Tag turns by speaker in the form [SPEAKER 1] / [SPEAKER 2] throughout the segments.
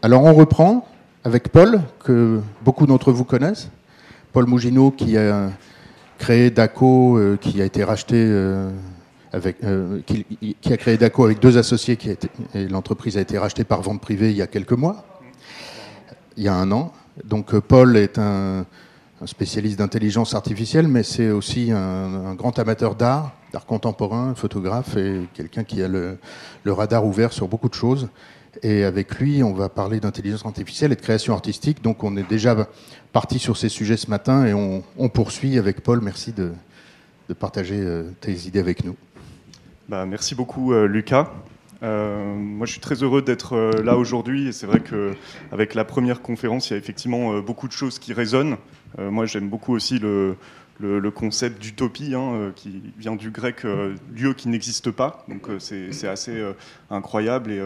[SPEAKER 1] Alors on reprend avec Paul, que beaucoup d'entre vous connaissent. Paul Mougineau qui a créé DACO, euh, qui a été racheté euh, avec, euh, qui, a créé DACO avec deux associés, qui et l'entreprise a été rachetée par vente privée il y a quelques mois, il y a un an. Donc Paul est un, spécialiste d'intelligence artificielle, mais c'est aussi un, grand amateur d'art, d'art contemporain, photographe, et quelqu'un qui a le radar ouvert sur beaucoup de choses. Et avec lui, on va parler d'intelligence artificielle et de création artistique. Donc on est déjà parti sur ces sujets ce matin et on, poursuit avec Paul. Merci de, partager euh, tes idées avec nous.
[SPEAKER 2] Bah, merci beaucoup euh, Lucas. Euh, moi, je suis très heureux d'être là aujourd'hui et c'est vrai qu'avec la première conférence, il y a effectivement beaucoup de choses qui résonnent. Moi, j'aime beaucoup aussi le concept d'utopie hein, qui vient du grec lieu qui n'existe pas. Donc, c'est assez incroyable et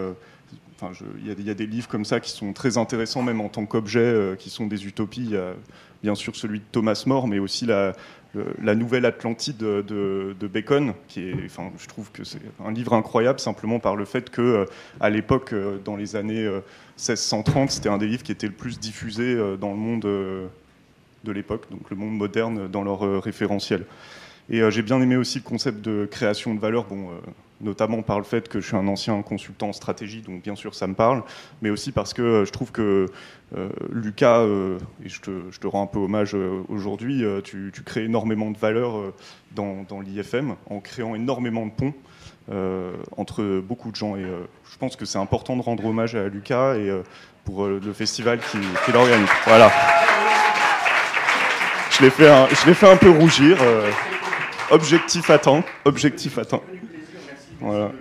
[SPEAKER 2] Il y, a des livres comme ça qui sont très intéressants, même en tant qu'objet, euh, qui sont des utopies. Il y a bien sûr celui de Thomas More, mais aussi la, le, la Nouvelle Atlantide de, de, de, Bacon, qui est, enfin, je trouve que c'est un livre incroyable simplement par le fait que, euh, à l'époque, euh, dans les années 1630, c'était un des livres qui était le plus diffusé dans le monde de l'époque, donc le monde moderne dans leur référentiel. Et j'ai bien aimé aussi le concept de création de valeur. Bon, notamment par le fait que je suis un ancien consultant en stratégie, donc bien sûr ça me parle, mais aussi parce que euh, je trouve que euh, Lucas, euh, et je te, rends un peu hommage aujourd'hui, tu, crées énormément de valeur dans, l'IFM en créant énormément de ponts entre beaucoup de gens. Et je pense que c'est important de rendre hommage à Lucas et pour le festival qui, qui l'organise. Voilà. Je l'ai fait, fait, un peu rougir. objectif temps. Objectif temps. Voilà.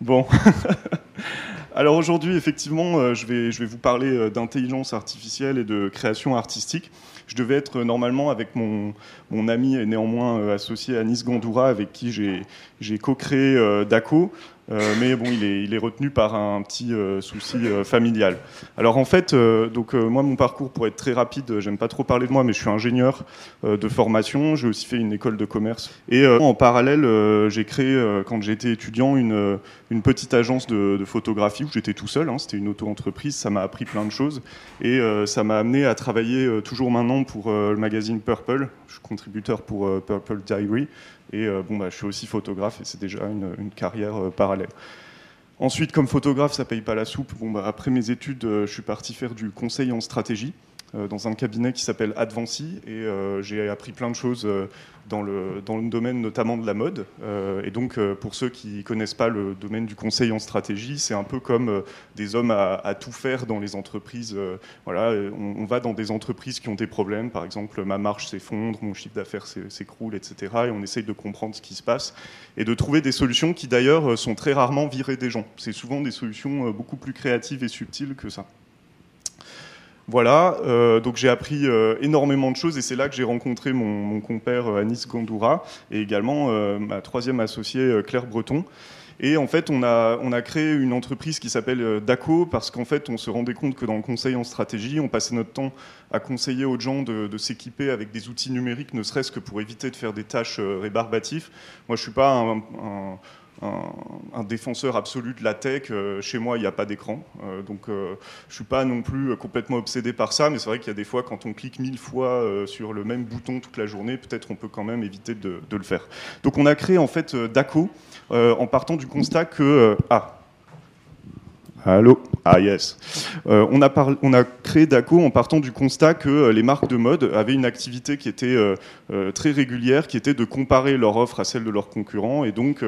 [SPEAKER 2] bon. Alors aujourd'hui, effectivement, euh, je, vais, je vais vous parler euh, d'intelligence artificielle et de création artistique. Je devais être euh, normalement avec mon, mon ami et néanmoins associé Anis Gandoura, avec qui j'ai co-créé DACO. Euh, mais bon, il est, retenu par un petit euh, souci euh, familial. Alors en fait, donc moi mon parcours pour être très rapide, j'aime pas trop parler de moi, mais je suis ingénieur de formation. J'ai aussi fait une école de commerce et en parallèle, j'ai créé quand j'étais étudiant une, petite agence de, photographie où j'étais tout seul. Hein, C'était une auto-entreprise, ça m'a appris plein de choses et ça m'a amené à travailler toujours maintenant pour le magazine Purple. Je suis contributeur pour Purple Diary et bon, bah, je suis aussi photographe et c'est déjà une, carrière euh, Ensuite, comme photographe, ça paye pas la soupe. Bah, après mes études, euh, je suis parti faire du conseil en stratégie dans un cabinet qui s'appelle Advancy et euh, j'ai appris plein de choses euh, dans le, dans le domaine notamment de la mode. Euh, et donc, euh, pour ceux qui connaissent pas le domaine du conseil en stratégie, c'est un peu comme euh, des hommes à, à, tout faire dans les entreprises. voilà, on, on, va dans des entreprises qui ont des problèmes. Par exemple, ma marge s'effondre, mon chiffre d'affaires s'écroule, etc. Et on essaye de comprendre ce qui se passe et de trouver des solutions qui d'ailleurs sont très rarement virées des gens. C'est souvent des solutions beaucoup plus créatives et subtiles que ça. Voilà, euh, donc j'ai appris euh, énormément de choses et c'est là que j'ai rencontré mon, mon, compère euh, Anis Gandoura et également euh, ma troisième associée euh, Claire Breton. Et en fait, on a, on a créé une entreprise qui s'appelle euh, DACO parce qu'en fait, on se rendait compte que dans le conseil en stratégie, on passait notre temps à conseiller aux gens de, de s'équiper avec des outils numériques, ne serait-ce que pour éviter de faire des tâches rébarbatives. Moi, je suis pas un, un un, défenseur absolu de la tech. Euh, chez moi, il n'y a pas d'écran. Euh, donc, euh, je ne suis pas non plus complètement obsédé par ça, mais c'est vrai qu'il y a des fois, quand on clique mille fois sur le même bouton toute la journée, peut-être on peut quand même éviter de, de, le faire. Donc, on a créé en fait DACO en partant du constat que... ah, Allô? Ah yes. Euh, on, a créé DACO en partant du constat que euh, les marques de mode avaient une activité qui était euh, très régulière, qui était de comparer leur offre à celle de leurs concurrents. Et donc,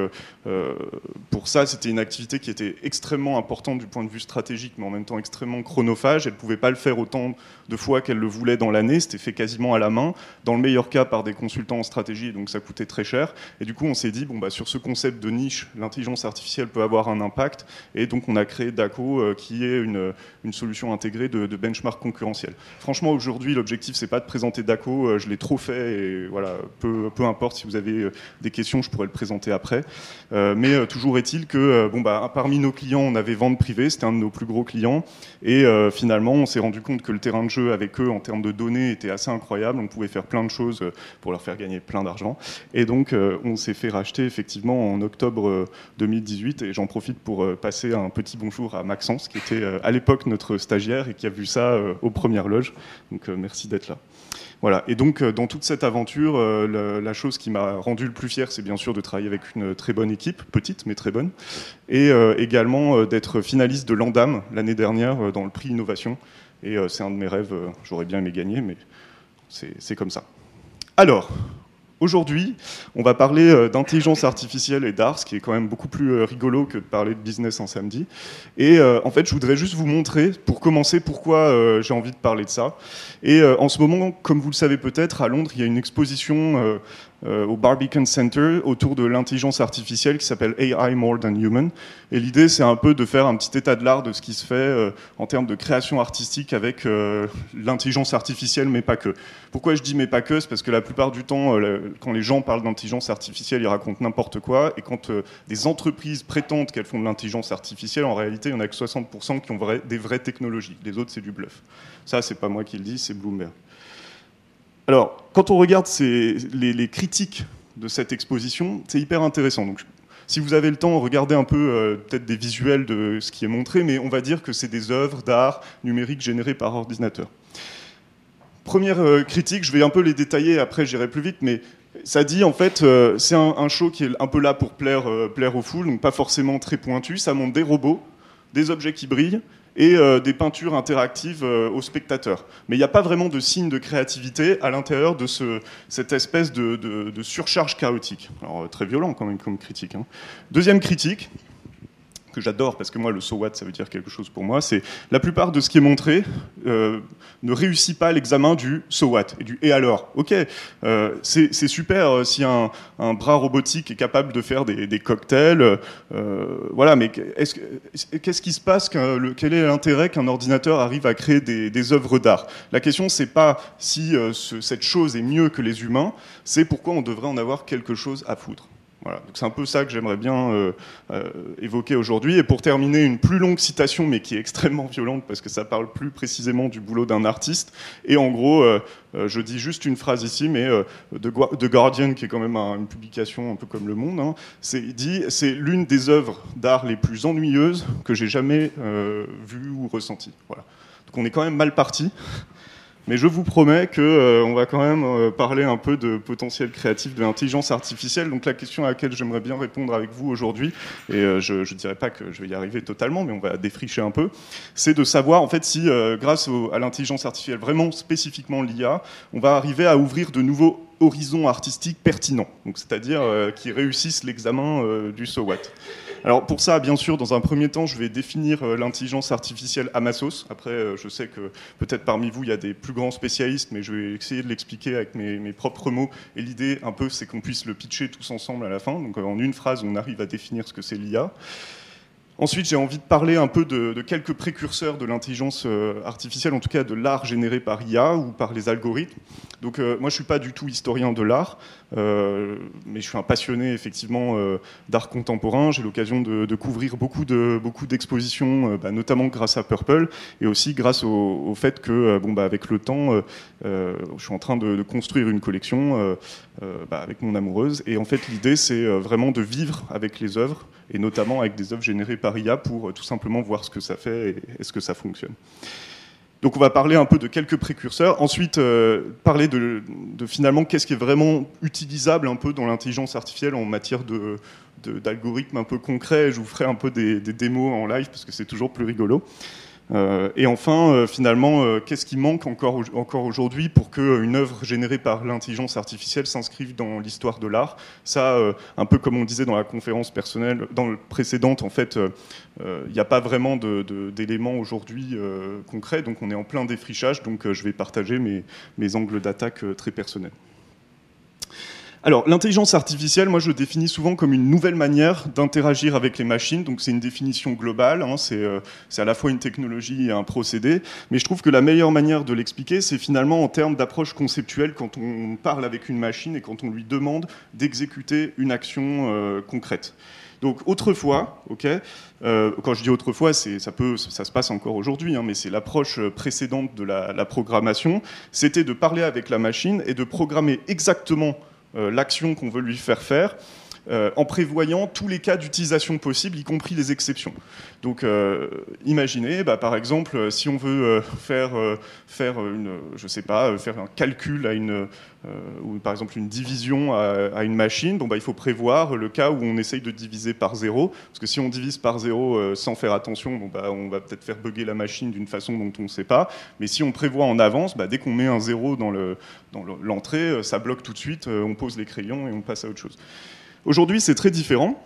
[SPEAKER 2] pour ça, c'était une activité qui était extrêmement importante du point de vue stratégique, mais en même temps extrêmement chronophage. Elle ne pouvait pas le faire autant de fois qu'elle le voulait dans l'année. C'était fait quasiment à la main, dans le meilleur cas par des consultants en stratégie, donc ça coûtait très cher. Et du coup, on s'est dit, bon, bah, sur ce concept de niche, l'intelligence artificielle peut avoir un impact. Et donc, on a créé DACO, euh, qui est une, solution intégrée de, de benchmark concurrentiel. Franchement, aujourd'hui, l'objectif, c'est pas de présenter DACO, euh, je l'ai trop fait, et voilà, peu, peu importe si vous avez euh, des questions, je pourrais le présenter après. Mais toujours est-il que, bon, bah, parmi nos clients, on avait vente privée, c'était un de nos plus gros clients, et finalement, on s'est rendu compte que le terrain de jeu avec eux, en termes de données, était assez incroyable, on pouvait faire plein de choses pour leur faire gagner plein d'argent, et donc, on s'est fait racheter, effectivement, en octobre 2018, et j'en profite pour passer un petit bonjour à Maxence, qui était à l'époque notre stagiaire et qui a vu ça aux premières loges. Donc merci d'être là. Voilà. Et donc, dans toute cette aventure, la, chose qui m'a rendu le plus fier, c'est bien sûr de travailler avec une très bonne équipe, petite mais très bonne, et également d'être finaliste de l'ANDAM l'année dernière dans le prix Innovation. Et c'est un de mes rêves, j'aurais bien aimé gagner, mais c'est comme ça. Alors, Aujourd'hui, on va parler euh, d'intelligence artificielle et d'art, ce qui est quand même beaucoup plus euh, rigolo que de parler de business en samedi. Et euh, en fait, je voudrais juste vous montrer, pour commencer, pourquoi j'ai envie de parler de ça. Et en ce moment, comme vous le savez peut-être, à Londres, il y a une exposition au Barbican Center autour de l'intelligence artificielle qui s'appelle AI More Than Human. Et l'idée, c'est un peu de faire un petit état de l'art de ce qui se fait euh, en termes de création artistique avec euh, l'intelligence artificielle, mais pas que. Pourquoi je dis mais pas que? C'est parce que la plupart du temps, quand les gens parlent d'intelligence artificielle, ils racontent n'importe quoi. Et quand des entreprises prétendent qu'elles font de l'intelligence artificielle, en réalité, il n'y en a que 60% qui ont des vraies technologies. Les autres, c'est du bluff. Ça, c'est pas moi qui le dis, c'est Bloomberg. Alors, quand on regarde les, critiques de cette exposition, c'est hyper intéressant. Donc, si vous avez le temps, regardez un peu euh, peut-être des visuels de ce qui est montré, mais on va dire que c'est des œuvres d'art numérique générées par ordinateur. Première euh, critique, je vais un peu les détailler, après j'irai plus vite, mais ça dit en fait, euh, c'est un, show qui est un peu là pour plaire, plaire aux foules, donc pas forcément très pointu. Ça montre des robots, des objets qui brillent, et euh, des peintures interactives euh, aux spectateurs. Mais il n'y a pas vraiment de signe de créativité à l'intérieur de ce, cette espèce de, surcharge chaotique. Alors euh, très violent quand même comme critique. Hein. Deuxième critique, que j'adore parce que moi le so what ça veut dire quelque chose pour moi, c'est la plupart de ce qui est montré euh, ne réussit pas l'examen du so what et du et alors. Ok, euh, c'est super euh, si un, bras robotique est capable de faire des, cocktails, voilà, mais qu'est-ce qui se passe Quel est l'intérêt qu'un ordinateur arrive à créer des œuvres d'art? La question c'est pas si cette chose est mieux que les humains, c'est pourquoi on devrait en avoir quelque chose à foutre. Voilà, c'est un peu ça que j'aimerais bien euh, euh, évoquer aujourd'hui. Et pour terminer, une plus longue citation, mais qui est extrêmement violente parce que ça parle plus précisément du boulot d'un artiste. Et en gros, euh, je dis juste une phrase ici, mais The Guardian, qui est quand même une publication un peu comme Le Monde, hein, c'est dit c'est l'une des œuvres d'art les plus ennuyeuses que j'ai jamais vues ou ressenties. Voilà. Donc on est quand même mal parti. Mais je vous promets qu'on euh, va quand même euh, parler un peu de potentiel créatif de l'intelligence artificielle. Donc la question à laquelle j'aimerais bien répondre avec vous aujourd'hui, et euh, je ne dirais pas que je vais y arriver totalement, mais on va défricher un peu, c'est de savoir en fait si grâce à l'intelligence artificielle, vraiment spécifiquement l'IA, on va arriver à ouvrir de nouveaux horizons artistiques pertinents, c'est-à-dire qui réussissent l'examen du SOWAT. Alors pour ça, bien sûr, dans un premier temps, je vais définir euh, l'intelligence artificielle à ma sauce. Après, euh, je sais que peut-être parmi vous, il y a des plus grands spécialistes, mais je vais essayer de l'expliquer avec mes, propres mots. Et l'idée, un peu, c'est qu'on puisse le pitcher tous ensemble à la fin. Donc en une phrase, on arrive à définir ce que c'est l'IA. Ensuite, j'ai envie de parler un peu de, quelques précurseurs de l'intelligence euh, artificielle, en tout cas de l'art généré par IA ou par les algorithmes. Donc, euh, moi, je suis pas du tout historien de l'art, euh, mais je suis un passionné effectivement d'art contemporain. J'ai l'occasion de, couvrir beaucoup de beaucoup d'expositions, bah, notamment grâce à Purple et aussi grâce au, fait que, bon, bah, avec le temps, je suis en train de, construire une collection bah, avec mon amoureuse. Et en fait, l'idée, c'est vraiment de vivre avec les œuvres et notamment avec des œuvres générées par IA pour euh, tout simplement voir ce que ça fait et est-ce que ça fonctionne. Donc on va parler un peu de quelques précurseurs, ensuite euh, parler de, finalement qu'est-ce qui est vraiment utilisable un peu dans l'intelligence artificielle en matière de, d'algorithmes un peu concrets. Je vous ferai un peu des démos en live parce que c'est toujours plus rigolo. Euh, et enfin, euh, finalement, euh, qu'est-ce qui manque encore, aujourd'hui pour qu'une œuvre générée par l'intelligence artificielle s'inscrive dans l'histoire de l'art? Ça, un peu comme on disait dans la conférence personnelle, dans le précédente, en fait, il n'y a pas vraiment d'éléments aujourd'hui concrets, donc on est en plein défrichage, donc je vais partager mes angles d'attaque très personnels. Alors, l'intelligence artificielle, moi, je définis souvent comme une nouvelle manière d'interagir avec les machines. Donc, c'est une définition globale. Hein, euh, c'est à la fois une technologie et un procédé. Mais je trouve que la meilleure manière de l'expliquer, c'est finalement en termes d'approche conceptuelle quand on parle avec une machine et quand on lui demande d'exécuter une action euh, concrète. Donc autrefois, ok, euh, quand je dis autrefois, ça peut, ça se passe encore aujourd'hui, hein, mais c'est l'approche précédente de la, la programmation, c'était de parler avec la machine et de programmer exactement euh, l'action qu'on veut lui faire faire euh, en prévoyant tous les cas d'utilisation possibles, y compris les exceptions. Donc, euh, imaginez, bah, par exemple, si on veut faire, faire une, je sais pas, faire un calcul à une, ou par exemple une division à, une machine, bon, bah, il faut prévoir le cas où on essaye de diviser par zéro, parce que si on divise par zéro sans faire attention, bon, bah, on va peut-être faire bugger la machine d'une façon dont on ne sait pas. Mais si on prévoit en avance, dès qu'on met un zéro dans l'entrée, ça bloque tout de suite, on pose les crayons et on passe à autre chose. Aujourd'hui, c'est très différent.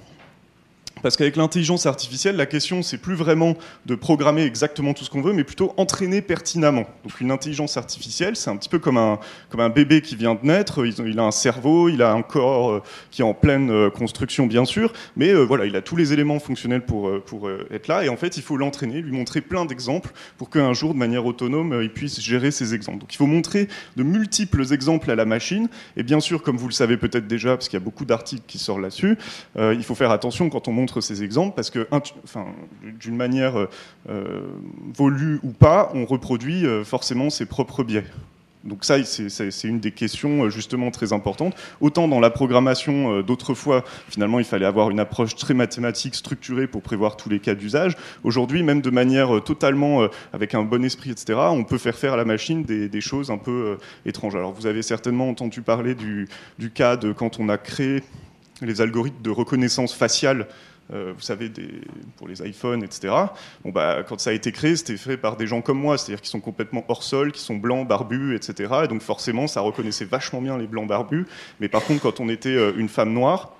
[SPEAKER 2] Parce qu'avec l'intelligence artificielle, la question, c'est plus vraiment de programmer exactement tout ce qu'on veut, mais plutôt entraîner pertinemment. Donc une intelligence artificielle, c'est un petit peu comme un, comme un bébé qui vient de naître. Il, a un cerveau, il a un corps euh, qui est en pleine euh, construction, bien sûr, mais euh, voilà, il a tous les éléments fonctionnels pour, pour être là. Et en fait, il faut l'entraîner, lui montrer plein d'exemples pour qu'un jour, de manière autonome, il puisse gérer ces exemples. Donc il faut montrer de multiples exemples à la machine. Et bien sûr, comme vous le savez peut-être déjà, parce qu'il y a beaucoup d'articles qui sortent là-dessus, il faut faire attention quand on montre ces exemples parce que, enfin, d'une manière euh, volue ou pas, on reproduit euh, forcément ses propres biais. Donc ça, c'est une des questions euh, justement très importantes. Autant dans la programmation d'autrefois, finalement, il fallait avoir une approche très mathématique, structurée pour prévoir tous les cas d'usage. Aujourd'hui, même de manière totalement avec un bon esprit, etc., on peut faire faire à la machine des, choses un peu étranges. Alors vous avez certainement entendu parler du, du, cas de quand on a créé les algorithmes de reconnaissance faciale euh, vous savez, pour les iPhones, etc. Bon, bah, quand ça a été créé, c'était fait par des gens comme moi, c'est-à-dire qui sont complètement hors sol, qui sont blancs, barbus, etc. Et donc forcément, ça reconnaissait vachement bien les blancs barbus. Mais par contre, quand on était euh, une femme noire,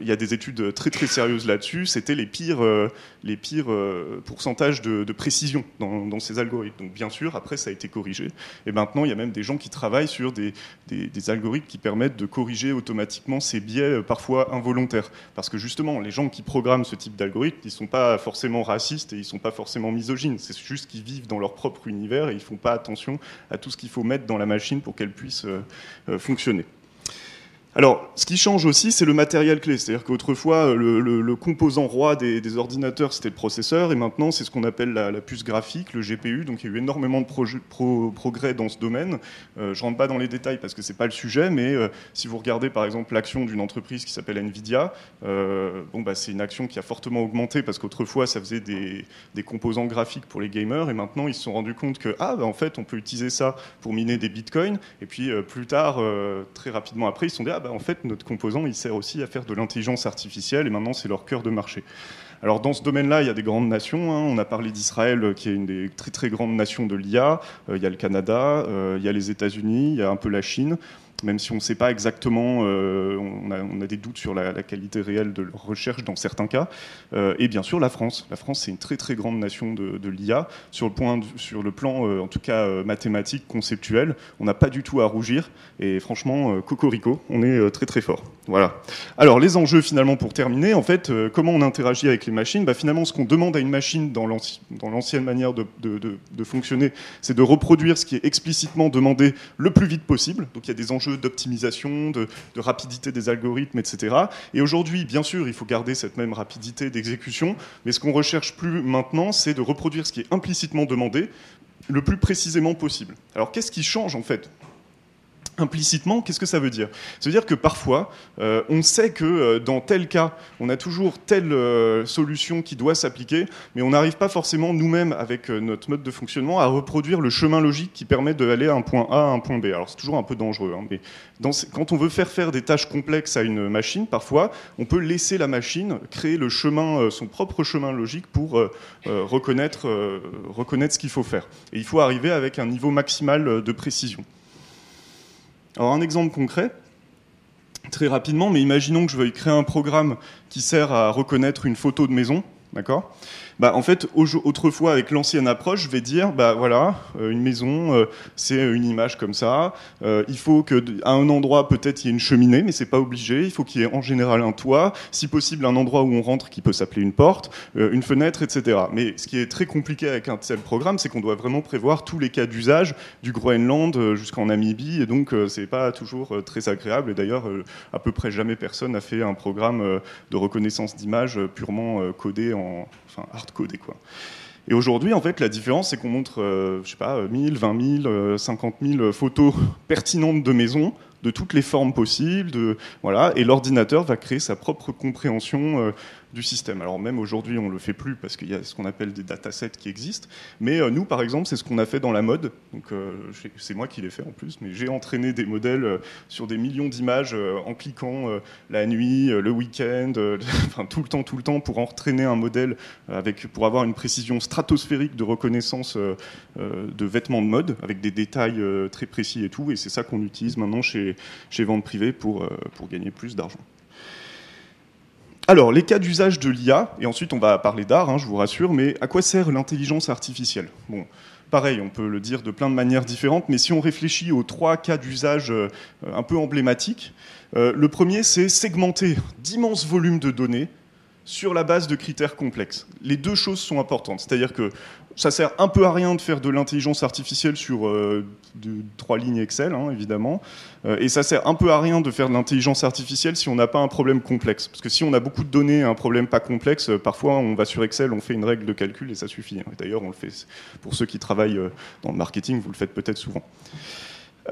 [SPEAKER 2] il y a des études très très sérieuses là-dessus, c'était les pires, euh, euh, pourcentages de, précision dans, ces algorithmes. Donc bien sûr, après ça a été corrigé. Et maintenant, il y a même des gens qui travaillent sur des, des, algorithmes qui permettent de corriger automatiquement ces biais euh, parfois involontaires. Parce que justement, les gens qui programment ce type d'algorithme, ils ne sont pas forcément racistes et ils ne sont pas forcément misogynes. C'est juste qu'ils vivent dans leur propre univers et ils ne font pas attention à tout ce qu'il faut mettre dans la machine pour qu'elle puisse fonctionner. Alors, ce qui change aussi, c'est le matériel clé. C'est-à-dire qu'autrefois, le, composant roi des, ordinateurs, c'était le processeur, et maintenant, c'est ce qu'on appelle la, puce graphique, le GPU. Donc, il y a eu énormément de progrès dans ce domaine. Euh, je rentre pas dans les détails parce que c'est pas le sujet, mais euh, si vous regardez, par exemple, l'action d'une entreprise qui s'appelle Nvidia, euh, bon, bah, c'est une action qui a fortement augmenté parce qu'autrefois, ça faisait des, composants graphiques pour les gamers, et maintenant, ils se sont rendus compte que, ah, bah, en fait, on peut utiliser ça pour miner des bitcoins, et puis plus tard, très rapidement après, ils se sont dit, ah, bah, en fait, notre composant, il sert aussi à faire de l'intelligence artificielle, et maintenant, c'est leur cœur de marché. Alors dans ce domaine-là, il y a des grandes nations. Hein. On a parlé d'Israël, qui est une des très très grandes nations de l'IA. Euh, il y a le Canada, euh, il y a les États-Unis, il y a un peu la Chine même si on ne sait pas exactement, euh, on, a, des doutes sur la, qualité réelle de leur recherche dans certains cas. Euh, et bien sûr, la France. La France, c'est une très très grande nation de, l'IA. Sur le, sur le plan, euh, en tout cas mathématique, conceptuel, on n'a pas du tout à rougir. Et franchement, cocorico, on est très très fort. Voilà. Alors, les enjeux finalement pour terminer, en fait, comment on interagit avec les machines? Bah, Finalement, ce qu'on demande à une machine dans l'ancienne manière de fonctionner, c'est de reproduire ce qui est explicitement demandé le plus vite possible. Donc, il y a des enjeux d'optimisation, de, rapidité des algorithmes, etc. Et aujourd'hui, bien sûr, il faut garder cette même rapidité d'exécution, mais ce qu'on recherche plus maintenant, c'est de reproduire ce qui est implicitement demandé le plus précisément possible. Alors qu'est-ce qui change en fait? Implicitement, qu'est-ce que ça veut dire? Ça veut dire que parfois, euh, on sait que euh, dans tel cas, on a toujours telle euh, solution qui doit s'appliquer, mais on n'arrive pas forcément nous-mêmes, avec notre mode de fonctionnement, à reproduire le chemin logique qui permet d'aller à un point A à un point B. Alors c'est toujours un peu dangereux, hein, mais quand on veut faire faire des tâches complexes à une machine, parfois, on peut laisser la machine créer le chemin, son propre chemin logique pour reconnaître, reconnaître ce qu'il faut faire. Et il faut arriver avec un niveau maximal de précision. Alors un exemple concret, très rapidement, mais imaginons que je veuille créer un programme qui sert à reconnaître une photo de maison, d'accord? Bah, en fait, autrefois, avec l'ancienne approche, je vais dire, bah voilà, euh, une maison, euh, c'est une image comme ça. Euh, il faut que à un endroit, peut-être, il y ait une cheminée, mais c'est pas obligé. Il faut qu'il y ait en général un toit, si possible, un endroit où on rentre qui peut s'appeler une porte, une fenêtre, etc. Mais ce qui est très compliqué avec un tel programme, c'est qu'on doit vraiment prévoir tous les cas d'usage du Groenland jusqu'en Namibie, et donc c'est pas toujours très agréable. Et d'ailleurs, à peu près jamais personne n'a fait un programme de reconnaissance d'image purement codé en, enfin, hard codé quoi. Et aujourd'hui, en fait, la différence, c'est qu'on montre, euh, je sais pas, 1000, 20 000, 50 000 photos pertinentes de maisons, de toutes les formes possibles, de, voilà, et l'ordinateur va créer sa propre compréhension euh, du système. Alors même aujourd'hui, on ne le fait plus parce qu'il y a ce qu'on appelle des datasets qui existent. Mais euh, nous, par exemple, c'est ce qu'on a fait dans la mode. Donc euh, c'est moi qui l'ai fait en plus, mais j'ai entraîné des modèles euh, sur des millions d'images en cliquant la nuit, le week-end, tout le temps, tout le temps, pour entraîner un modèle avec, pour avoir une précision stratosphérique de reconnaissance de vêtements de mode, avec des détails très précis et tout. Et c'est ça qu'on utilise maintenant chez, chez Vente Privée pour, pour gagner plus d'argent. Alors, les cas d'usage de l'IA, et ensuite on va parler d'art, hein, je vous rassure, mais à quoi sert l'intelligence artificielle? Bon, pareil, on peut le dire de plein de manières différentes, mais si on réfléchit aux trois cas d'usage euh, un peu emblématiques, euh, le premier, c'est segmenter d'immenses volumes de données sur la base de critères complexes. Les deux choses sont importantes, c'est-à-dire que ça sert un peu à rien de faire de l'intelligence artificielle sur euh, trois lignes Excel, hein, évidemment. Euh, et ça sert un peu à rien de faire de l'intelligence artificielle si on n'a pas un problème complexe. Parce que si on a beaucoup de données un problème pas complexe, euh, parfois on va sur Excel, on fait une règle de calcul et ça suffit. D'ailleurs, on le fait pour ceux qui travaillent dans le marketing, vous le faites peut-être souvent.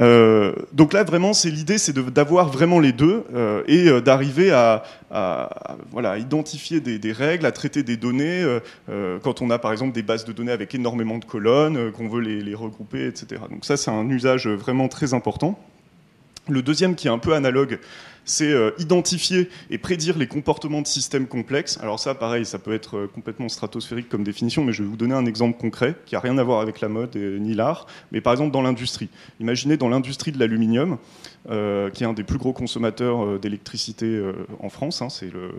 [SPEAKER 2] Euh, donc là, vraiment, c'est l'idée, c'est d'avoir vraiment les deux euh, et euh, d'arriver à, voilà, identifier des, règles, à traiter des données quand on a par exemple des bases de données avec énormément de colonnes, qu'on veut les, les, regrouper, etc. Donc ça, c'est un usage vraiment très important. Le deuxième, qui est un peu analogue, c'est euh, identifier et prédire les comportements de systèmes complexes. Alors ça, pareil, ça peut être euh, complètement stratosphérique comme définition, mais je vais vous donner un exemple concret qui n'a rien à voir avec la mode ni l'art, mais par exemple dans l'industrie. Imaginez dans l'industrie de l'aluminium, euh, qui est un des plus gros consommateurs d'électricité en France, hein, c'est le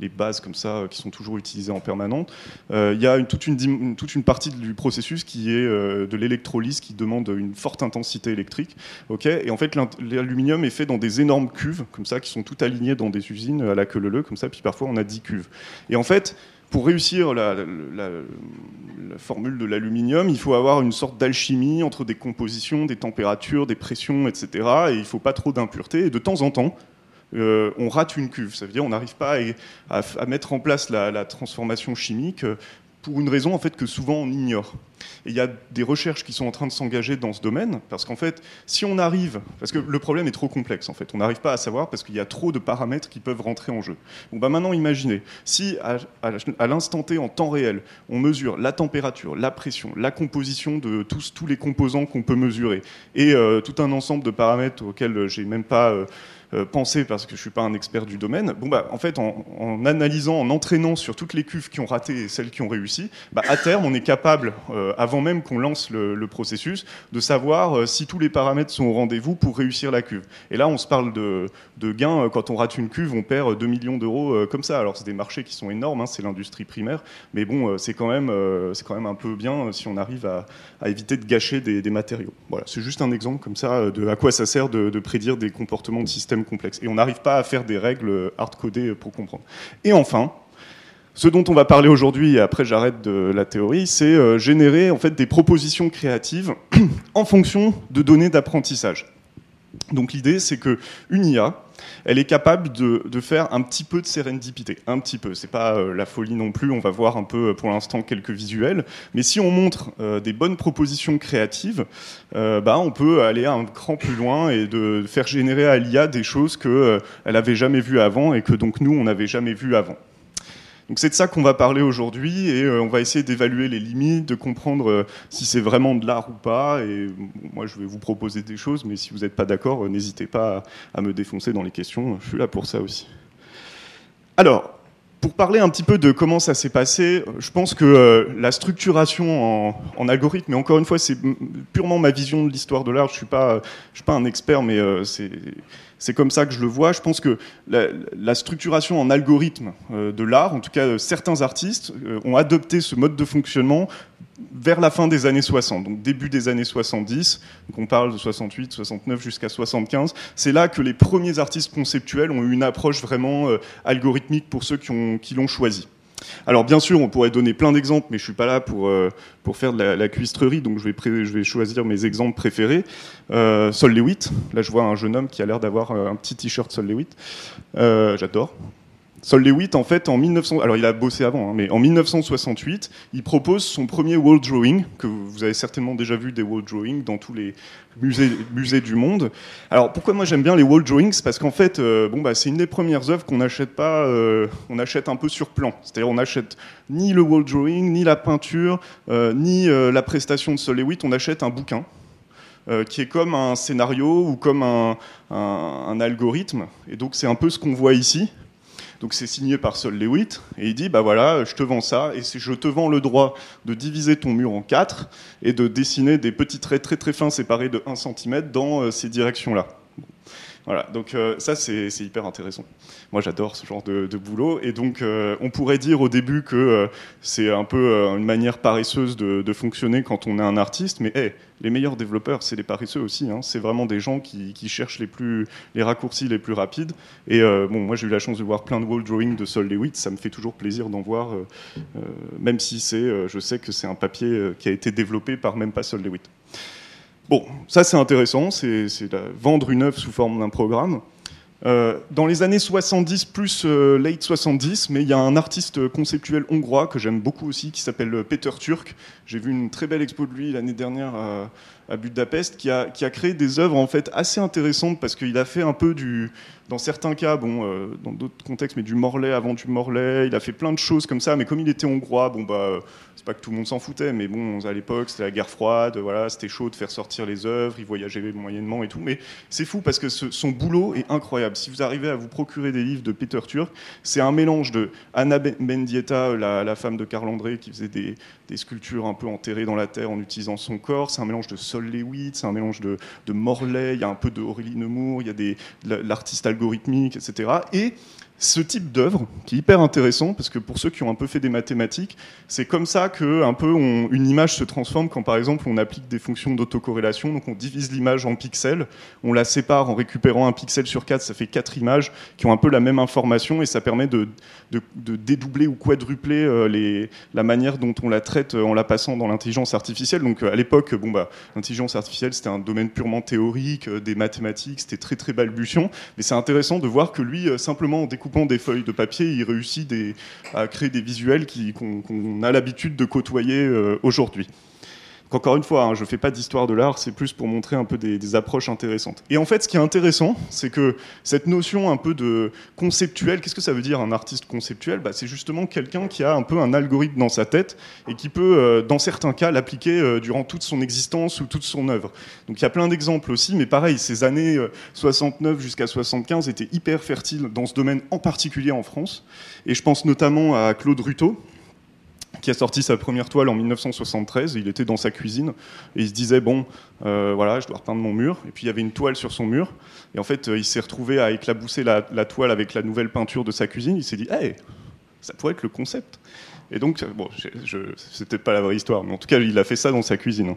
[SPEAKER 2] les bases comme ça euh, qui sont toujours utilisées en permanence. Euh, il y a toute, une, toute une partie du processus qui est euh, de l'électrolyse qui demande une forte intensité électrique. ok? Et en fait, l'aluminium est fait dans des énormes cuves comme ça qui sont toutes alignées dans des usines à la queue leu comme ça. Puis parfois on a 10 cuves. Et en fait, pour réussir la, la, formule de l'aluminium, il faut avoir une sorte d'alchimie entre des compositions, des températures, des pressions, etc. Et il ne faut pas trop d'impuretés. Et de temps en temps, euh, on rate une cuve. Ça veut dire on n'arrive pas à, mettre en place la, transformation chimique euh, pour une raison en fait que souvent on ignore. Et il y a des recherches qui sont en train de s'engager dans ce domaine parce qu'en fait, si on arrive, parce que le problème est trop complexe en fait, on n'arrive pas à savoir parce qu'il y a trop de paramètres qui peuvent rentrer en jeu. Bon bah maintenant imaginez, si à, l'instant T en temps réel, on mesure la température, la pression, la composition de tous, tous les composants qu'on peut mesurer et euh, tout un ensemble de paramètres auxquels j'ai même pas penser parce que je suis pas un expert du domaine. Bon bah en fait en, analysant, en entraînant sur toutes les cuves qui ont raté et celles qui ont réussi, bah, à terme on est capable, euh, avant même qu'on lance le, processus, de savoir euh, si tous les paramètres sont au rendez-vous pour réussir la cuve. Et là on se parle de, gains quand on rate une cuve, on perd 2 millions d'euros comme ça. Alors c'est des marchés qui sont énormes, hein, c'est l'industrie primaire, mais bon c'est quand même quand même un peu bien si on arrive à, éviter de gâcher des, des matériaux. Voilà, c'est juste un exemple comme ça de à quoi ça sert de, de prédire des comportements de système Et on n'arrive pas à faire des règles hard-codées pour comprendre. Et enfin, ce dont on va parler aujourd'hui, et après j'arrête de la théorie, c'est euh, générer en fait des propositions créatives en fonction de données d'apprentissage. Donc l'idée, c'est que une IA, elle est capable de, faire un petit peu de sérendipité, un petit peu. C'est pas euh, la folie non plus. On va voir un peu pour l'instant quelques visuels, mais si on montre euh, des bonnes propositions créatives, euh, bah, on peut aller un cran plus loin et de faire générer à l'IA des choses qu'elle n'avait jamais vues avant et que donc nous on n'avait jamais vues avant. Donc c'est de ça qu'on va parler aujourd'hui et euh, on va essayer d'évaluer les limites, de comprendre euh, si c'est vraiment de l'art ou pas. Et moi je vais vous proposer des choses, mais si vous n'êtes pas d'accord, euh, n'hésitez pas à, me défoncer dans les questions. Je suis là pour ça aussi. Alors, pour parler un petit peu de comment ça s'est passé, je pense que la structuration en, algorithme, mais encore une fois, c'est purement ma vision de l'histoire de l'art. Je suis suis pas un expert, mais c'est c'est comme ça que je le vois. Je pense que la, structuration en algorithme euh, de l'art, en tout cas euh, certains artistes, euh, ont adopté ce mode de fonctionnement vers la fin des années 60, donc début des années 70, donc on parle de 68, 69 jusqu'à 75. C'est là que les premiers artistes conceptuels ont eu une approche vraiment algorithmique pour ceux qui l'ont choisi. Alors bien sûr, on pourrait donner plein d'exemples, mais je suis pas là pour, euh, faire de la, cuistrerie, donc je vais, choisir mes exemples préférés. Euh, Sol Lewitt, là je vois un jeune homme qui a l'air d'avoir euh, un petit t-shirt Sol Lewitt. J'adore. Sol Lewitt, en fait, en 1900, alors il a bossé avant, hein, mais en 1968, il propose son premier wall drawing, que vous avez certainement déjà vu des wall drawings dans tous les musées, du monde. Alors pourquoi moi j'aime bien les wall drawings? Parce qu'en fait, euh, bon, bah, c'est une des premières œuvres qu'on n'achète pas, euh, on achète un peu sur plan. C'est-à-dire on n'achète ni le wall drawing, ni la peinture, euh, ni la prestation de Sol Lewitt, on achète un bouquin. qui est comme un scénario ou comme un, un algorithme. Et donc c'est un peu ce qu'on voit ici. Donc c'est signé par Sol Lewitt et il dit bah voilà, je te vends ça et je te vends le droit de diviser ton mur en quatre et de dessiner des petits traits très très fins séparés de 1 cm dans euh, ces directions-là. Voilà, donc euh, ça c'est hyper intéressant. Moi j'adore ce genre de, boulot et donc euh, on pourrait dire au début que c'est un peu une manière paresseuse de, fonctionner quand on est un artiste, mais hey, les meilleurs développeurs, c'est les paresseux aussi. Hein. C'est vraiment des gens qui, cherchent les, plus, les raccourcis les plus rapides. Et euh, bon, moi, j'ai eu la chance de voir plein de wall drawings de Sol Lewitt. Ça me fait toujours plaisir d'en voir, euh, euh, même si c'est, je sais que c'est un papier qui a été développé par même pas Sol Lewitt. Bon, ça c'est intéressant, c'est vendre une œuvre sous forme d'un programme. Euh, dans les années 70 plus euh, late 70, mais il y a un artiste conceptuel hongrois que j'aime beaucoup aussi qui s'appelle Peter Turk. J'ai vu une très belle expo de lui l'année dernière à, Budapest qui a, créé des œuvres en fait assez intéressantes parce qu'il a fait un peu du, dans certains cas, bon, euh, dans d'autres contextes, mais du Morlaix avant du Morlaix. Il a fait plein de choses comme ça, mais comme il était hongrois, bon bah, c'est pas que tout le monde s'en foutait, mais bon, à l'époque, c'était la guerre froide, voilà, c'était chaud de faire sortir les œuvres, il voyageait moyennement et tout. Mais c'est fou parce que son boulot est incroyable. Si vous arrivez à vous procurer des livres de Peter Turk, c'est un mélange de Anna Mendieta, la, la femme de Carl André, qui faisait des, des, sculptures un peu enterrées dans la terre en utilisant son corps. C'est un mélange de Sol Lewitt, c'est un mélange de, de Morlaix. Il y a un peu de Aurélie Nemours, il y a l'artiste algorithmique, etc. Et ce type d'œuvre, qui est hyper intéressant, parce que pour ceux qui ont un peu fait des mathématiques, c'est comme ça que un peu une image se transforme quand par exemple on applique des fonctions d'autocorrélation, donc on divise l'image en pixels, on la sépare en récupérant un pixel sur quatre, ça fait quatre images qui ont un peu la même information et ça permet de, dédoubler ou quadrupler euh, la manière dont on la traite en la passant dans l'intelligence artificielle. Donc à l'époque, bon bah l'intelligence artificielle c'était un domaine purement théorique, euh, des mathématiques, c'était très très balbutiant, mais c'est intéressant de voir que lui euh, simplement en découpant des feuilles de papier, il réussit à créer des visuels qu'on a l'habitude de côtoyer euh, aujourd'hui encore une fois, hein, je ne fais pas d'histoire de l'art, c'est plus pour montrer un peu des, approches intéressantes. Et en fait, ce qui est intéressant, c'est que cette notion un peu de conceptuel, qu'est-ce que ça veut dire un artiste conceptuel? Bah, C'est justement quelqu'un qui a un peu un algorithme dans sa tête et qui peut, euh, dans certains cas, l'appliquer euh, durant toute son existence ou toute son œuvre. Donc il y a plein d'exemples aussi, mais pareil, ces années 69 euh, jusqu'à 75 étaient hyper fertiles dans ce domaine, en particulier en France. Et je pense notamment à Claude Ruteau, qui a sorti sa première toile en 1973. Il était dans sa cuisine et il se disait bon, euh, voilà, je dois repeindre mon mur. Et puis il y avait une toile sur son mur. Et en fait, euh, il s'est retrouvé à éclabousser la, toile avec la nouvelle peinture de sa cuisine. Il s'est dit, hey, ça pourrait être le concept. Et donc, bon, c'était pas la vraie histoire, mais en tout cas, il a fait ça dans sa cuisine.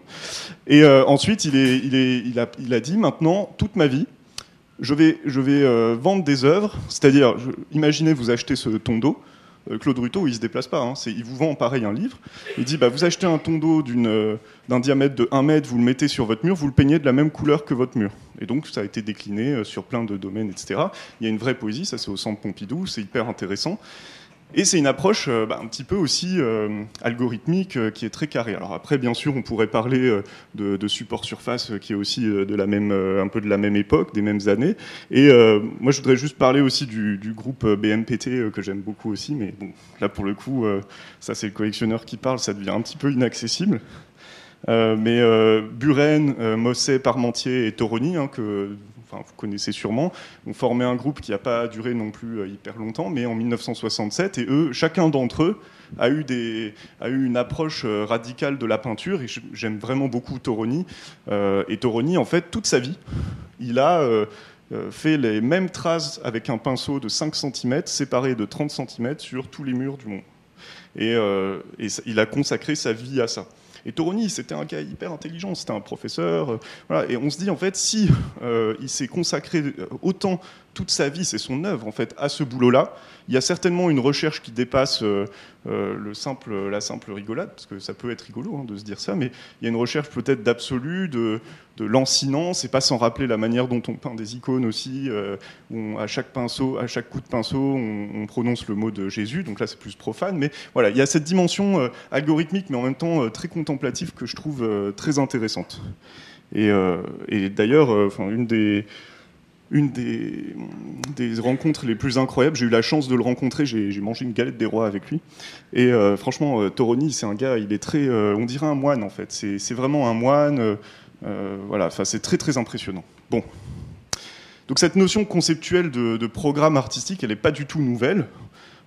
[SPEAKER 2] Et euh, ensuite, il, a, dit maintenant, toute ma vie, je vais, vendre des œuvres. C'est-à-dire, imaginez, vous achetez ce ton d'eau euh, Claude Ruteau, il se déplace pas. Hein. il vous vend pareil un livre. Il dit bah, vous achetez un ton d'eau euh, d'un diamètre de 1 mètre, vous le mettez sur votre mur, vous le peignez de la même couleur que votre mur. Et donc ça a été décliné euh, sur plein de domaines, etc. Il y a une vraie poésie, ça c'est au centre Pompidou, c'est hyper intéressant. Et c'est une approche euh, bah, un petit peu aussi euh, algorithmique euh, qui est très carrée. Alors après, bien sûr, on pourrait parler de, support surface qui est aussi de la même, un peu de la même époque, des mêmes années. Et moi, je voudrais juste parler aussi du, groupe BMPT que j'aime beaucoup aussi, mais bon, là pour le coup, ça c'est le collectionneur qui parle, ça devient un petit peu inaccessible. mais Buren, Mosset, Parmentier et Toroni, hein, que vous connaissez sûrement, ont formé un groupe qui n'a pas duré non plus euh, hyper longtemps, mais en 1967, et eux, chacun d'entre eux a eu, des, a eu une approche euh, radicale de la peinture, et j'aime vraiment beaucoup Toroni. Euh, et Toroni, en fait, toute sa vie, il a fait les mêmes traces avec un pinceau de 5 cm, séparé de 30 cm sur tous les murs du monde. Et il a consacré sa vie à ça. Et Toroni, c'était un gars hyper intelligent, c'était un professeur. Euh, voilà, et on se dit, en fait, si euh, il s'est consacré euh, autant toute sa vie, c'est son œuvre en fait, à ce boulot-là. Il y a certainement une recherche qui dépasse euh, euh, le simple, la simple rigolade, parce que ça peut être rigolo hein, de se dire ça, mais il y a une recherche peut-être d'absolu, de, de lancinant. C'est pas sans rappeler la manière dont on peint des icônes aussi, euh, où à chaque coup de pinceau, on, prononce le mot de Jésus. Donc là, c'est plus profane, mais voilà, il y a cette dimension algorithmique, mais en même temps très contemplative que je trouve très intéressante. Et, et d'ailleurs, enfin, une des une des, rencontres les plus incroyables. J'ai eu la chance de le rencontrer, j'ai mangé une galette des rois avec lui. Et euh, franchement, euh, Toroni, c'est un gars, il est très. Euh, on dirait un moine en fait. C'est vraiment un moine. voilà, c'est très très impressionnant. Bon. Donc cette notion conceptuelle de programme artistique, elle n'est pas du tout nouvelle.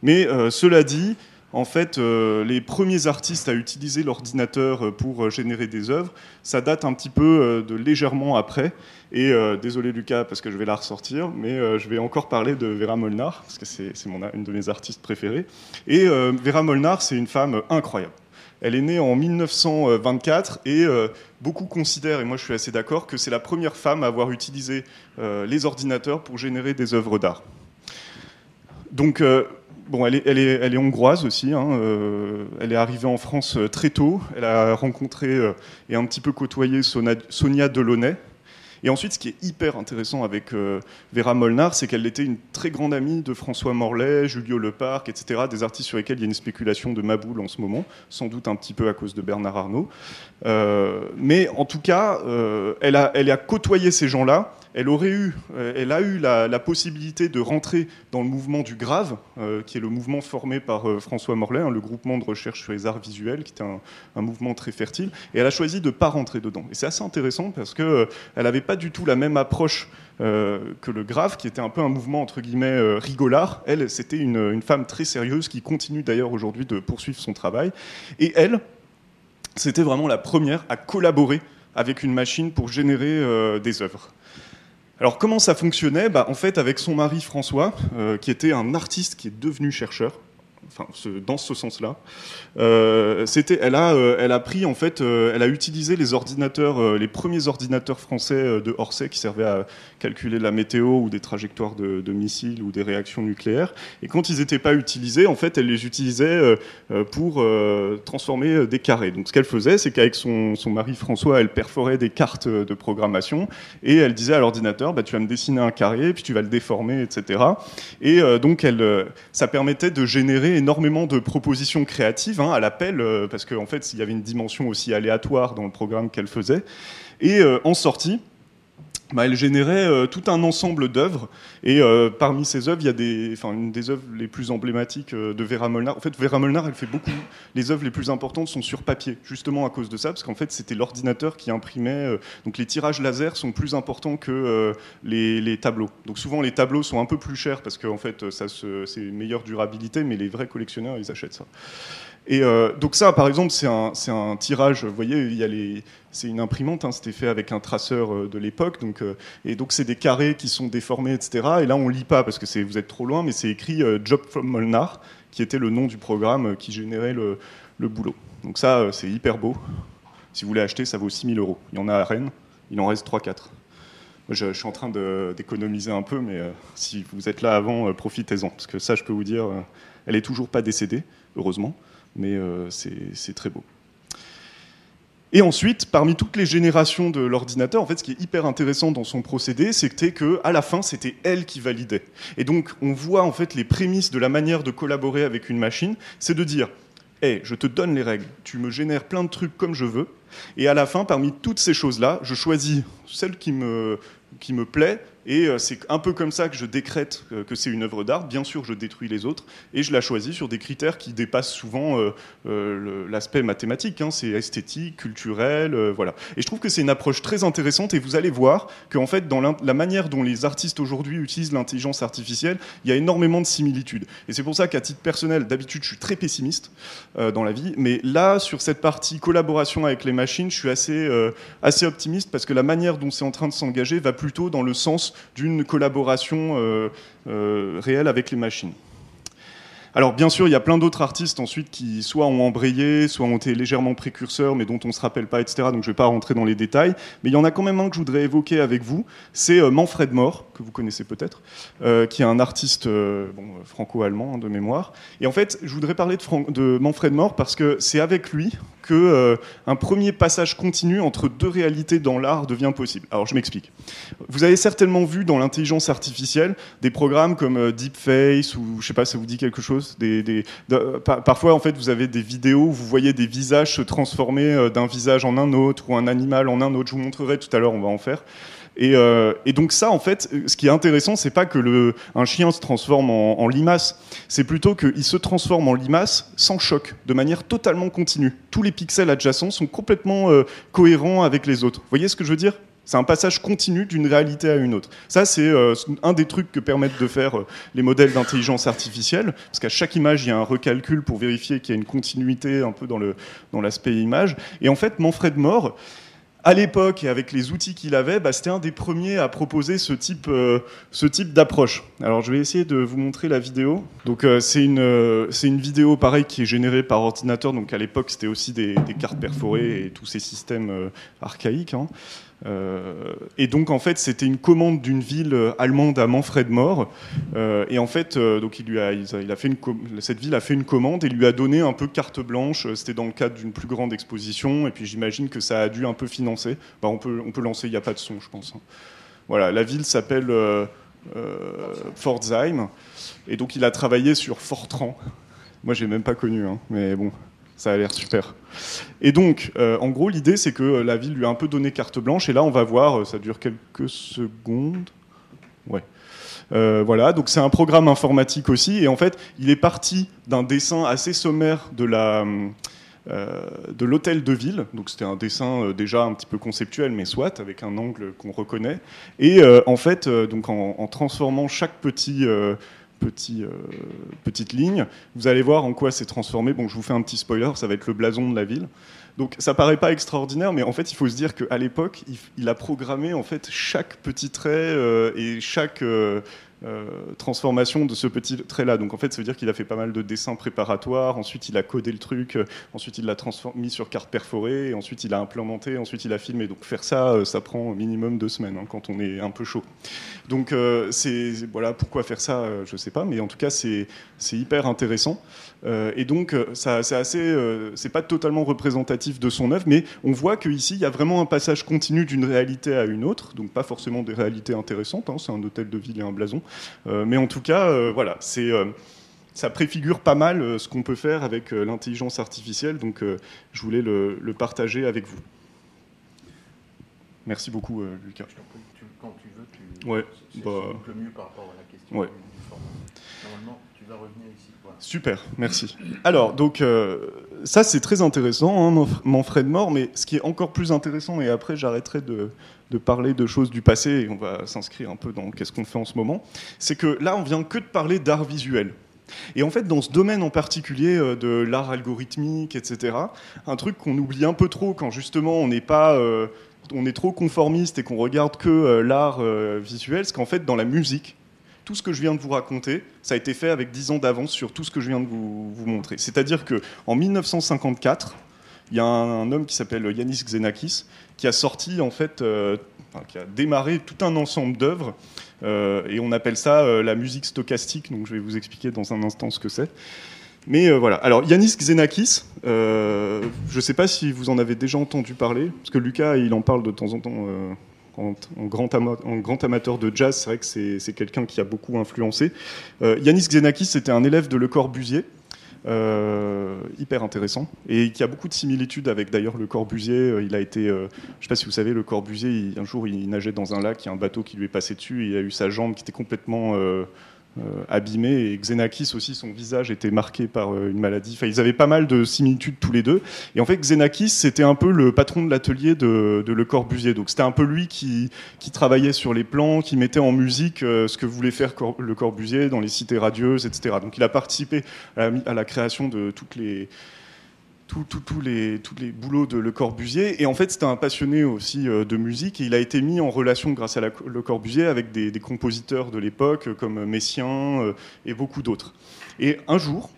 [SPEAKER 2] Mais cela dit, en fait, euh, les premiers artistes à utiliser l'ordinateur euh, pour euh, générer des œuvres, ça date un petit peu de légèrement après. Et désolé Lucas, parce que je vais la ressortir, mais je vais encore parler de Vera Molnar, parce que c'est une de mes artistes préférées. Et Vera Molnar, c'est une femme incroyable. Elle est née en 1924 et beaucoup considèrent, et moi je suis assez d'accord, que c'est la première femme à avoir utilisé les ordinateurs pour générer des œuvres d'art. Donc Bon, elle est, elle, est, elle est, hongroise aussi. Hein, euh, elle est arrivée en France euh, très tôt. Elle a rencontré euh, et un petit peu côtoyé Sonia Delaunay, et ensuite, ce qui est hyper intéressant avec Vera Molnar, c'est qu'elle était une très grande amie de François Morlaix, Julio Leparc, etc., des artistes sur lesquels il y a une spéculation de Maboule en ce moment, sans doute un petit peu à cause de Bernard Arnault. Mais en tout cas, elle, a, elle a côtoyé ces gens-là. Elle aurait eu, elle a eu la, possibilité de rentrer dans le mouvement du Grave, qui est le mouvement formé par François Morlaix, hein, le groupement de recherche sur les arts visuels, qui était un, mouvement très fertile. Et elle a choisi de ne pas rentrer dedans. Et c'est assez intéressant parce que elle avait pas du tout la même approche euh, que le Grave, qui était un peu un mouvement entre guillemets euh, rigolard. Elle, c'était une, femme très sérieuse qui continue d'ailleurs aujourd'hui de poursuivre son travail. Et elle, c'était vraiment la première à collaborer avec une machine pour générer euh, des œuvres. Alors comment ça fonctionnait? Bah, En fait, avec son mari François, qui était un artiste qui est devenu chercheur, dans ce sens-là. Euh, c'était, elle a, euh, elle a pris en fait, euh, elle a utilisé les ordinateurs, les premiers ordinateurs français de Orsay qui servaient à calculer la météo ou des trajectoires de, missiles ou des réactions nucléaires. Et quand ils n'étaient pas utilisés, en fait, elle les utilisait pour transformer des carrés. Donc, ce qu'elle faisait, c'est qu'avec son, son, mari François, elle perforait des cartes de programmation et elle disait à l'ordinateur, bah, tu vas me dessiner un carré, puis tu vas le déformer, etc. Et donc, elle, ça permettait de générer énormément de propositions créatives hein, à l'appel, euh, parce qu'en fait, il y avait une dimension aussi aléatoire dans le programme qu'elle faisait. Et euh, en sortie, bah, elle générait euh, tout un ensemble d'œuvres. Et euh, parmi ces œuvres, il y a des, une des œuvres les plus emblématiques euh, de Vera Molnar. En fait, Vera Molnar, elle fait beaucoup. Les œuvres les plus importantes sont sur papier, justement à cause de ça, parce qu'en fait, c'était l'ordinateur qui imprimait. donc, les tirages laser sont plus importants que les, tableaux. Donc, souvent, les tableaux sont un peu plus chers parce qu'en fait, ça c'est meilleure durabilité, mais les vrais collectionneurs, ils achètent ça. Et donc ça, par exemple, c'est un, un, tirage. Vous voyez, il y a les, c'est une imprimante. Hein, C'était fait avec un traceur euh, de l'époque. Donc, euh, et donc c'est des carrés qui sont déformés, etc. Et là, on lit pas parce que vous êtes trop loin, mais c'est écrit Job from Molnar, qui était le nom du programme qui générait le, boulot. Donc ça, c'est hyper beau. Si vous voulez acheter, ça vaut 6000 euros. Il y en a à Rennes. Il en reste 3-4. Je, je, suis en train d'économiser un peu, mais si vous êtes là avant, profitez-en. Parce que ça, je peux vous dire, elle est toujours pas décédée, heureusement mais euh, c'est très beau. Et ensuite, parmi toutes les générations de l'ordinateur, en fait, ce qui est hyper intéressant dans son procédé, c'était que à la fin, c'était elle qui validait. Et donc, on voit en fait les prémices de la manière de collaborer avec une machine, c'est de dire, hé, je te donne les règles, tu me génères plein de trucs comme je veux, et à la fin, parmi toutes ces choses-là, je choisis celle qui me, qui me plaît, et euh, c'est un peu comme ça que je décrète euh, que c'est une œuvre d'art. Bien sûr, je détruis les autres et je la choisis sur des critères qui dépassent souvent euh, l'aspect mathématique. Hein. C'est esthétique, culturel, voilà. Et je trouve que c'est une approche très intéressante et vous allez voir qu'en fait, dans la manière dont les artistes aujourd'hui utilisent l'intelligence artificielle, il y a énormément de similitudes. Et c'est pour ça qu'à titre personnel, d'habitude, je suis très pessimiste dans la vie, mais là, sur cette partie collaboration avec les machines, je suis assez, assez optimiste parce que la manière dont c'est en train de s'engager va plutôt dans le sens d'une collaboration euh, euh, réelle avec les machines. Alors bien sûr, il y a plein d'autres artistes ensuite qui soit ont embrayé, soit ont été légèrement précurseurs, mais dont on ne se rappelle pas, etc. Donc je ne vais pas rentrer dans les détails. Mais il y en a quand même un que je voudrais évoquer avec vous. C'est euh, Manfred Mohr, que vous connaissez peut-être, euh, qui est un artiste euh, bon, franco-allemand hein, de mémoire. Et en fait, je voudrais parler de, Manfred Mohr parce que c'est avec lui que un premier passage continu entre deux réalités dans l'art devient possible. Alors je m'explique. Vous avez certainement vu dans l'intelligence artificielle des programmes comme Deepface ou je sais pas, ça vous dit quelque chose? Parfois en fait vous avez des vidéos où vous voyez des visages se transformer euh, d'un visage en un autre ou un animal en un autre. Je vous montrerai tout à l'heure, on va en faire. Euh, et, donc ça, en fait, ce qui est intéressant, c'est pas que le, un chien se transforme en, limace, c'est plutôt qu'il se transforme en limace sans choc, de manière totalement continue. Tous les pixels adjacents sont complètement euh, cohérents avec les autres. Vous voyez ce que je veux dire? C'est un passage continu d'une réalité à une autre. Ça, c'est euh, un des trucs que permettent de faire les modèles d'intelligence artificielle, parce qu'à chaque image, il y a un recalcul pour vérifier qu'il y a une continuité un peu dans l'aspect dans image. Et en fait, Manfred Mohr, à l'époque et avec les outils qu'il avait, bah, c'était un des premiers à proposer ce type, euh, type d'approche. Alors je vais essayer de vous montrer la vidéo. Donc euh, c'est une, euh, une vidéo pareil qui est générée par ordinateur. Donc à l'époque c'était aussi des, des, cartes perforées et tous ces systèmes archaïques. Hein. Euh, et donc en fait c'était une commande d'une ville euh, allemande à Manfred Mohr euh, et en fait donc il lui a, il a fait une cette ville a fait une commande et lui a donné un peu carte blanche. C'était dans le cadre d'une plus grande exposition. Et puis j'imagine que ça a dû un peu financer. Bah, on peut on peut lancer il n'y a pas de son je pense hein. voilà la ville s'appelle Pforzheim et donc il a travaillé sur Fortran. Moi j'ai même pas connu hein, mais bon ça a l'air super. Et donc, euh, en gros, l'idée, c'est que la ville lui a un peu donné carte blanche. Et là, on va voir, euh, ça dure quelques secondes. Ouais. Euh, voilà, donc c'est un programme informatique aussi. Et en fait, il est parti d'un dessin assez sommaire de la. de l'hôtel de ville, donc c'était un dessin déjà un petit peu conceptuel, mais soit avec un angle qu'on reconnaît. Et en fait, donc en, transformant chaque petit euh, petite ligne. Vous allez voir en quoi c'est transformé. Bon, je vous fais un petit spoiler, ça va être le blason de la ville. Donc ça paraît pas extraordinaire, mais en fait il faut se dire qu'à l'époque, il, a programmé en fait chaque petit trait euh, et chaque euh, transformation de ce petit trait-là. Donc en fait, ça veut dire qu'il a fait pas mal de dessins préparatoires, ensuite il a codé le truc, euh, ensuite il l'a mis sur carte perforée, ensuite il a implémenté, ensuite il a filmé. Donc faire ça, euh, ça prend au minimum deux semaines hein, quand on est un peu chaud. Donc c'est voilà pourquoi faire ça, je sais pas, mais en tout cas c'est hyper intéressant. et donc ça c'est assez, c'est pas totalement représentatif de son œuvre, mais on voit qu'ici il y a vraiment un passage continu d'une réalité à une autre, donc pas forcément des réalités intéressantes. Hein, c'est un hôtel de ville et un blason, euh, mais en tout cas, euh, voilà, c'est euh, ça préfigure pas mal ce qu'on peut faire avec l'intelligence artificielle, donc je voulais le, partager avec vous. Merci beaucoup, Lucas.
[SPEAKER 1] quand tu veux,
[SPEAKER 2] tu... Ouais,
[SPEAKER 1] bah... le mieux par rapport à la question
[SPEAKER 2] ouais.
[SPEAKER 1] du format. Normalement, tu vas revenir ici.
[SPEAKER 2] Super, merci. Alors, donc, ça, c'est très intéressant, hein, Manfred Mort, mais ce qui est encore plus intéressant, et après, j'arrêterai de, de parler de choses du passé, et on va s'inscrire un peu dans qu'est-ce qu'on fait en ce moment, c'est que là, on vient que de parler d'art visuel. Et en fait, dans ce domaine en particulier euh, de l'art algorithmique, etc., un truc qu'on oublie un peu trop quand justement on n'est pas, euh, on est trop conformiste et qu'on regarde que euh, l'art visuel, c'est qu'en fait, dans la musique, tout ce que je viens de vous raconter, ça a été fait avec 10 ans d'avance sur tout ce que je viens de vous, montrer. C'est-à-dire que en 1954, il y a un, homme qui s'appelle Yanis Xenakis qui a sorti en fait, euh, qui a démarré tout un ensemble d'œuvres euh, et on appelle ça euh, la musique stochastique. Donc je vais vous expliquer dans un instant ce que c'est. Mais voilà. Alors Yanis Xenakis, je ne sais pas si vous en avez déjà entendu parler, parce que Lucas il en parle de temps en temps. En, grand en, grand amateur de jazz, c'est vrai que c'est quelqu'un qui a beaucoup influencé. Yanis Xenakis, c'était un élève de Le Corbusier, hyper intéressant et qui a beaucoup de similitudes avec d'ailleurs le Corbusier. Euh, il a été, euh, je ne sais pas si vous savez, le Corbusier, un jour il nageait dans un lac, il y a un bateau qui lui est passé dessus, et il a eu sa jambe qui était complètement euh, abîmé et Xenakis aussi son visage était marqué par euh, une maladie. Ils avaient pas mal de similitudes tous les deux. Et en fait, Xenakis c'était un peu le patron de l'atelier de, Le Corbusier. Donc c'était un peu lui qui, qui travaillait sur les plans, qui mettait en musique euh, ce que voulait faire Le Corbusier dans les cités radieuses, etc. Donc il a participé à la création de toutes les tous les, tous les boulots de Le Corbusier. Et en fait, c'était un passionné aussi euh, de musique. Et il a été mis en relation, grâce à Le Corbusier, avec des, compositeurs de l'époque, comme Messiaen euh, et beaucoup d'autres. Et un jour,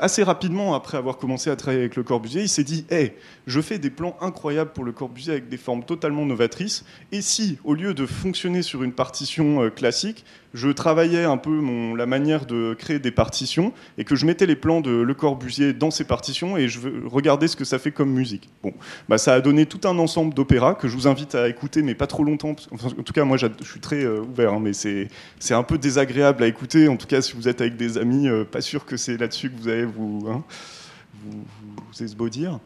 [SPEAKER 2] assez rapidement, après avoir commencé à travailler avec Le Corbusier, il s'est dit Hey, je fais des plans incroyables pour Le Corbusier avec des formes totalement novatrices. Et si, au lieu de fonctionner sur une partition euh, classique, je travaillais un peu la manière de créer des partitions et que je mettais les plans de Le Corbusier dans ces partitions et je regardais ce que ça fait comme musique. Bon, bah, ça a donné tout un ensemble d'opéras que je vous invite à écouter, mais pas trop longtemps. en tout cas, moi, je suis très euh, ouvert, hein, mais c'est un peu désagréable à écouter. En tout cas, si vous êtes avec des amis, euh, pas sûr que c'est là-dessus que vous allez vous, hein, vous esbaudir.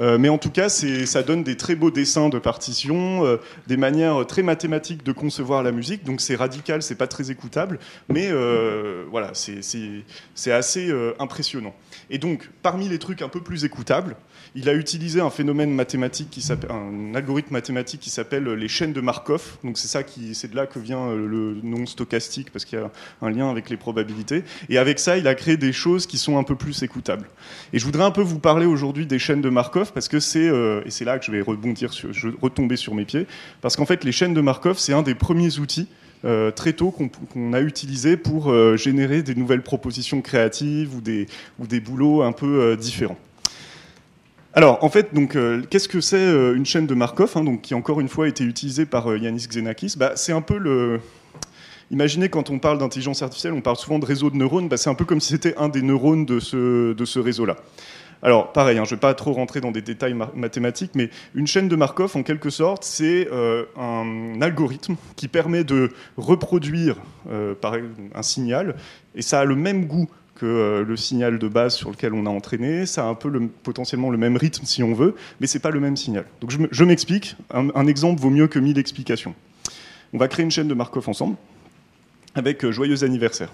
[SPEAKER 2] Euh, mais en tout cas, ça donne des très beaux dessins de partitions, euh, des manières très mathématiques de concevoir la musique. Donc c'est radical, c'est pas très écoutable, mais euh, voilà, c'est assez impressionnant. Et donc, parmi les trucs un peu plus écoutables, il a utilisé un phénomène mathématique un algorithme mathématique qui s'appelle les chaînes de Markov. Donc c'est ça qui c'est de là que vient euh, le nom stochastique parce qu'il y a un lien avec les probabilités. Et avec ça, il a créé des choses qui sont un peu plus écoutables. Et je voudrais un peu vous parler aujourd'hui des chaînes de Markov parce que c'est euh, là que je vais retomber sur mes pieds parce qu'en fait les chaînes de Markov c'est un des premiers outils euh, très tôt qu'on a utilisé pour générer des nouvelles propositions créatives ou des, ou des boulots un peu différents. Alors, en fait, donc, euh, qu'est-ce que c'est euh, une chaîne de Markov, hein, qui encore une fois a été utilisée par euh, Yanis Xenakis? Bah, C'est un peu le. Imaginez quand on parle d'intelligence artificielle, on parle souvent de réseau de neurones. Bah, c'est un peu comme si c'était un des neurones de ce, réseau-là. Alors, pareil, hein, je ne vais pas trop rentrer dans des détails mathématiques, mais une chaîne de Markov, en quelque sorte, c'est un algorithme qui permet de reproduire un signal, et ça a le même goût euh, le signal de base sur lequel on a entraîné. Ça a un peu le, potentiellement le même rythme si on veut, mais c'est pas le même signal. Donc je, m'explique. Un, exemple vaut mieux que mille explications. On va créer une chaîne de Markov ensemble avec euh, joyeux anniversaire.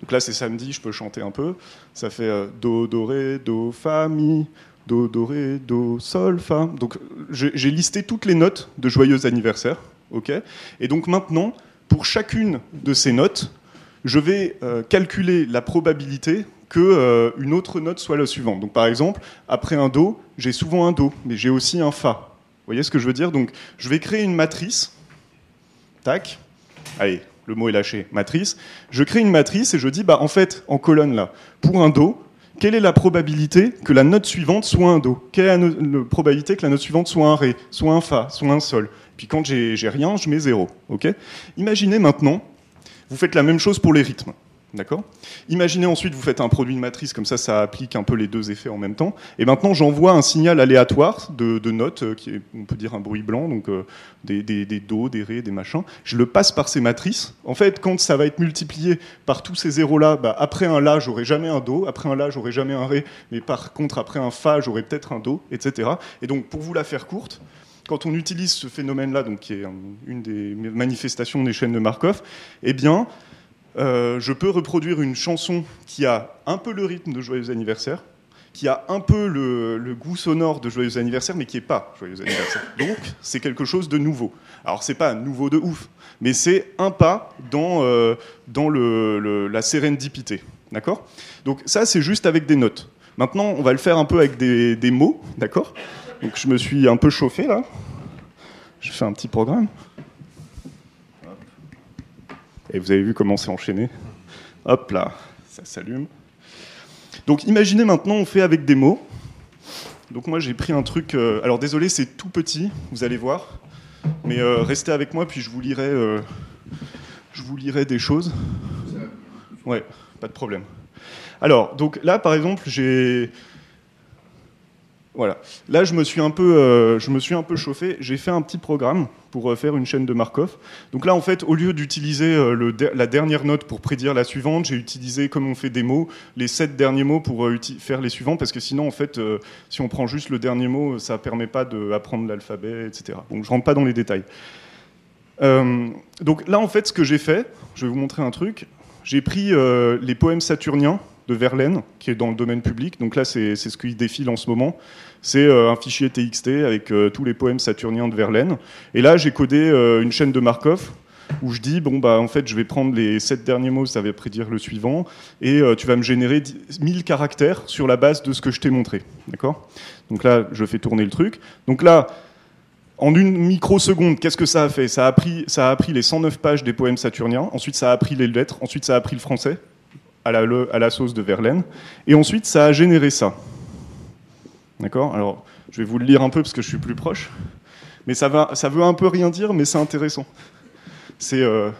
[SPEAKER 2] Donc là c'est samedi, je peux chanter un peu. Ça fait euh, do do ré do fa mi do do ré do sol fa. Donc j'ai listé toutes les notes de joyeux anniversaire. Ok? Et donc maintenant pour chacune de ces notes je vais euh, calculer la probabilité qu'une euh, une autre note soit la suivante. Donc par exemple, après un Do, j'ai souvent un Do, mais j'ai aussi un Fa. Vous voyez ce que je veux dire? Donc je vais créer une matrice. Tac. Allez, le mot est lâché. Matrice. Je crée une matrice et je dis, bah en fait, en colonne là, pour un Do, quelle est la probabilité que la note suivante soit un Do? Quelle est la, probabilité que la note suivante soit un Ré, soit un Fa, soit un Sol? Puis quand j'ai rien, je mets zéro. Ok? Imaginez maintenant vous faites la même chose pour les rythmes. D'accord? Imaginez ensuite, vous faites un produit de matrice, comme ça, ça applique un peu les deux effets en même temps. Et maintenant, j'envoie un signal aléatoire de, notes, euh, qui est, on peut dire un bruit blanc, donc euh, des, des, des, do, des ré, des machins. Je le passe par ces matrices. En fait, quand ça va être multiplié par tous ces zéros-là, bah, après un la, j'aurai jamais un do, après un la, j'aurai jamais un ré, mais par contre, après un fa, j'aurai peut-être un do, etc. Et donc, pour vous la faire courte, quand on utilise ce phénomène-là, donc qui est une des manifestations des chaînes de Markov, eh bien, euh, je peux reproduire une chanson qui a un peu le rythme de Joyeux anniversaire, qui a un peu le, goût sonore de Joyeux anniversaire, mais qui n'est pas Joyeux anniversaire. Donc, c'est quelque chose de nouveau. Alors, c'est pas nouveau de ouf, mais c'est un pas dans, euh, dans le, la sérendipité. D'accord? Donc, ça, c'est juste avec des notes. Maintenant, on va le faire un peu avec des, des mots, d'accord? Donc je me suis un peu chauffé là. Je fais un petit programme. Et vous avez vu comment c'est enchaîné. Hop là, ça s'allume. Donc imaginez maintenant, on fait avec des mots. Donc moi j'ai pris un truc. Euh, alors désolé, c'est tout petit, vous allez voir. Mais euh, restez avec moi, puis je vous lirai, euh, je vous lirai des choses. Ouais, pas de problème. Alors donc là par exemple j'ai voilà. Là, je me suis un peu, euh, je me suis un peu chauffé. J'ai fait un petit programme pour euh, faire une chaîne de Markov. Donc là, en fait, au lieu d'utiliser euh, la dernière note pour prédire la suivante, j'ai utilisé, comme on fait des mots, les sept derniers mots pour faire les suivants, parce que sinon, en fait, si on prend juste le dernier mot, ça permet pas d'apprendre l'alphabet, etc. Donc, je rentre pas dans les détails. donc là, en fait, ce que j'ai fait, je vais vous montrer un truc. J'ai pris les poèmes saturniens de Verlaine, qui est dans le domaine public. Donc là, c'est ce qui défile en ce moment. C'est euh, un fichier TXT avec euh, tous les poèmes saturniens de Verlaine. Et là, j'ai codé euh, une chaîne de Markov où je dis bon bah en fait je vais prendre les sept derniers mots, ça va prédire le suivant, et tu vas me générer 1000 caractères sur la base de ce que je t'ai montré, d'accord? Donc là je fais tourner le truc. Donc là en une microseconde, qu'est-ce que ça a fait? Ça a, appris, ça a appris les 109 pages des poèmes saturniens, ensuite ça a appris les lettres, ensuite ça a appris le français, à la, sauce de Verlaine. Et ensuite, ça a généré ça. D'accord? Alors, je vais vous le lire un peu parce que je suis plus proche. Mais ça, va, ça veut un peu rien dire, mais c'est intéressant. C'est euh,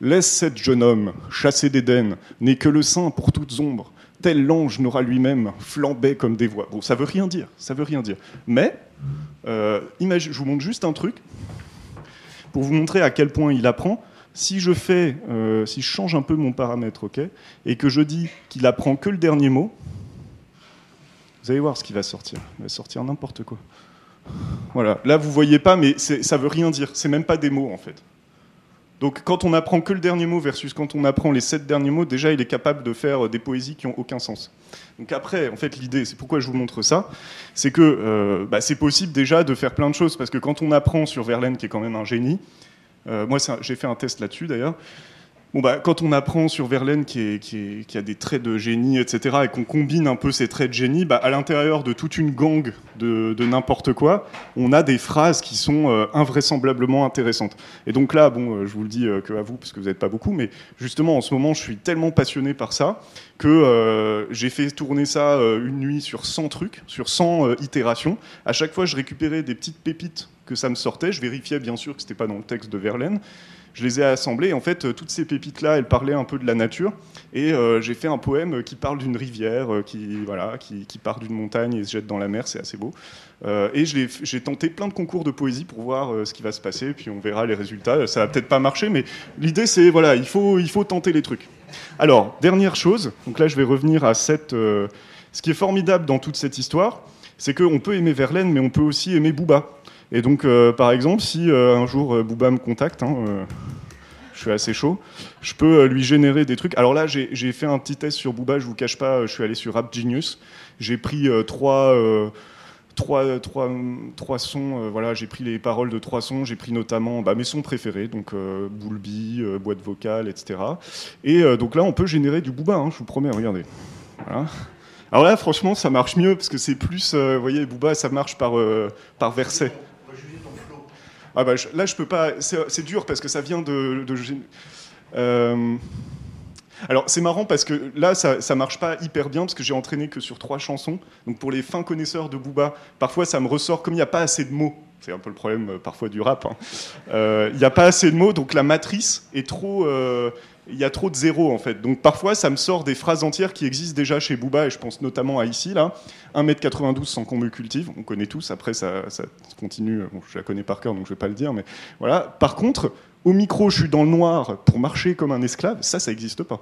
[SPEAKER 2] Laisse cette jeune homme, chassé d'Éden, n'est que le sein pour toutes ombres. Tel l'ange n'aura lui-même flambé comme des voix. Bon, ça veut rien dire, ça veut rien dire. Mais, euh, je vous montre juste un truc pour vous montrer à quel point il apprend. Si je fais, euh, si je change un peu mon paramètre, ok, et que je dis qu'il apprend que le dernier mot, vous allez voir ce qui va sortir. Il va sortir n'importe quoi. Voilà. Là, vous voyez pas, mais ça veut rien dire. C'est même pas des mots en fait. Donc quand on apprend que le dernier mot versus quand on apprend les sept derniers mots, déjà il est capable de faire des poésies qui n'ont aucun sens. Donc après, en fait, l'idée, c'est pourquoi je vous montre ça, c'est que euh, bah, c'est possible déjà de faire plein de choses, parce que quand on apprend sur Verlaine, qui est quand même un génie, euh, moi j'ai fait un test là-dessus d'ailleurs, Bon bah, quand on apprend sur Verlaine qui, qui, a des traits de génie, etc., et qu'on combine un peu ces traits de génie, bah, à l'intérieur de toute une gang de, n'importe quoi, on a des phrases qui sont euh, invraisemblablement intéressantes. Et donc là, bon, euh, je vous le dis euh, à vous, parce que vous n'êtes pas beaucoup, mais justement en ce moment, je suis tellement passionné par ça que j'ai fait tourner ça une nuit sur 100 trucs, sur 100 itérations. À chaque fois, je récupérais des petites pépites que ça me sortait. Je vérifiais bien sûr que c'était pas dans le texte de Verlaine je les ai assemblées. En fait, toutes ces pépites-là, elles parlaient un peu de la nature. Et euh, j'ai fait un poème qui parle d'une rivière, euh, qui, voilà, qui, part d'une montagne et se jette dans la mer, c'est assez beau. Euh, et j'ai tenté plein de concours de poésie pour voir ce qui va se passer, puis on verra les résultats. Ça va peut-être pas marcher, mais l'idée c'est, voilà, il faut, il faut tenter les trucs. Alors, dernière chose, donc là je vais revenir à cette... ce qui est formidable dans toute cette histoire, c'est qu'on peut aimer Verlaine, mais on peut aussi aimer Booba. Et donc, euh, par exemple, si euh, un jour euh, Booba me contacte, hein, je suis assez chaud, je peux lui générer des trucs. Alors là, j'ai fait un petit test sur Booba, je vous cache pas, je suis allé sur Rap Genius, j'ai pris trois, trois, trois, sons, voilà, j'ai pris les paroles de trois sons, j'ai pris notamment bah, mes sons préférés, donc Boulby, boîte vocale, etc. Et donc là, on peut générer du Booba, hein, je vous promets, regardez. Alors là, franchement, ça marche mieux parce que c'est plus, vous voyez, Booba, ça marche par, par verset. Ah bah, là, je peux pas. C'est dur parce que ça vient de. Euh, alors c'est marrant parce que là ça, ça marche pas hyper bien parce que j'ai entraîné que sur trois chansons. Donc pour les fins connaisseurs de Booba, parfois ça me ressort comme il n'y a pas assez de mots. C'est un peu le problème euh, parfois du rap. Hein. Euh, il n'y a pas assez de mots, donc la matrice est trop il y a trop de zéros en fait. Donc parfois ça me sort des phrases entières qui existent déjà chez Booba et je pense notamment à ici là, 1m92 sans qu'on me cultive, on connaît tous, après ça, continue, je la connais par cœur donc je vais pas le dire, mais voilà. Par contre, au micro je suis dans le noir pour marcher comme un esclave, ça ça n'existe pas.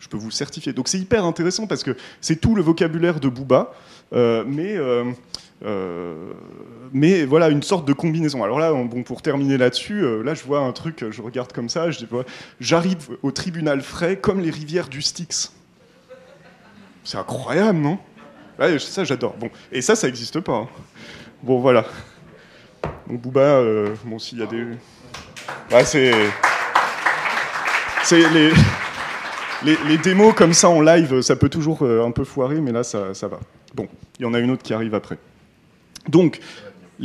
[SPEAKER 2] Je peux vous certifier. Donc c'est hyper intéressant parce que c'est tout le vocabulaire de Booba, euh, mais... Euh, mais voilà, une sorte de combinaison. Alors là, bon, pour terminer là-dessus, euh, là, je vois un truc, je regarde comme ça, j'arrive au tribunal frais comme les rivières du Styx. C'est incroyable, non? Ça, j'adore. Bon, et ça, ça n'existe pas. Hein. Bon, voilà. Donc, Booba, euh, bon, s'il y a des. c'est. C'est les... les... démos comme ça en live, ça peut toujours un peu foirer, mais là, ça va. Bon, il y en a une autre qui arrive après. Donc,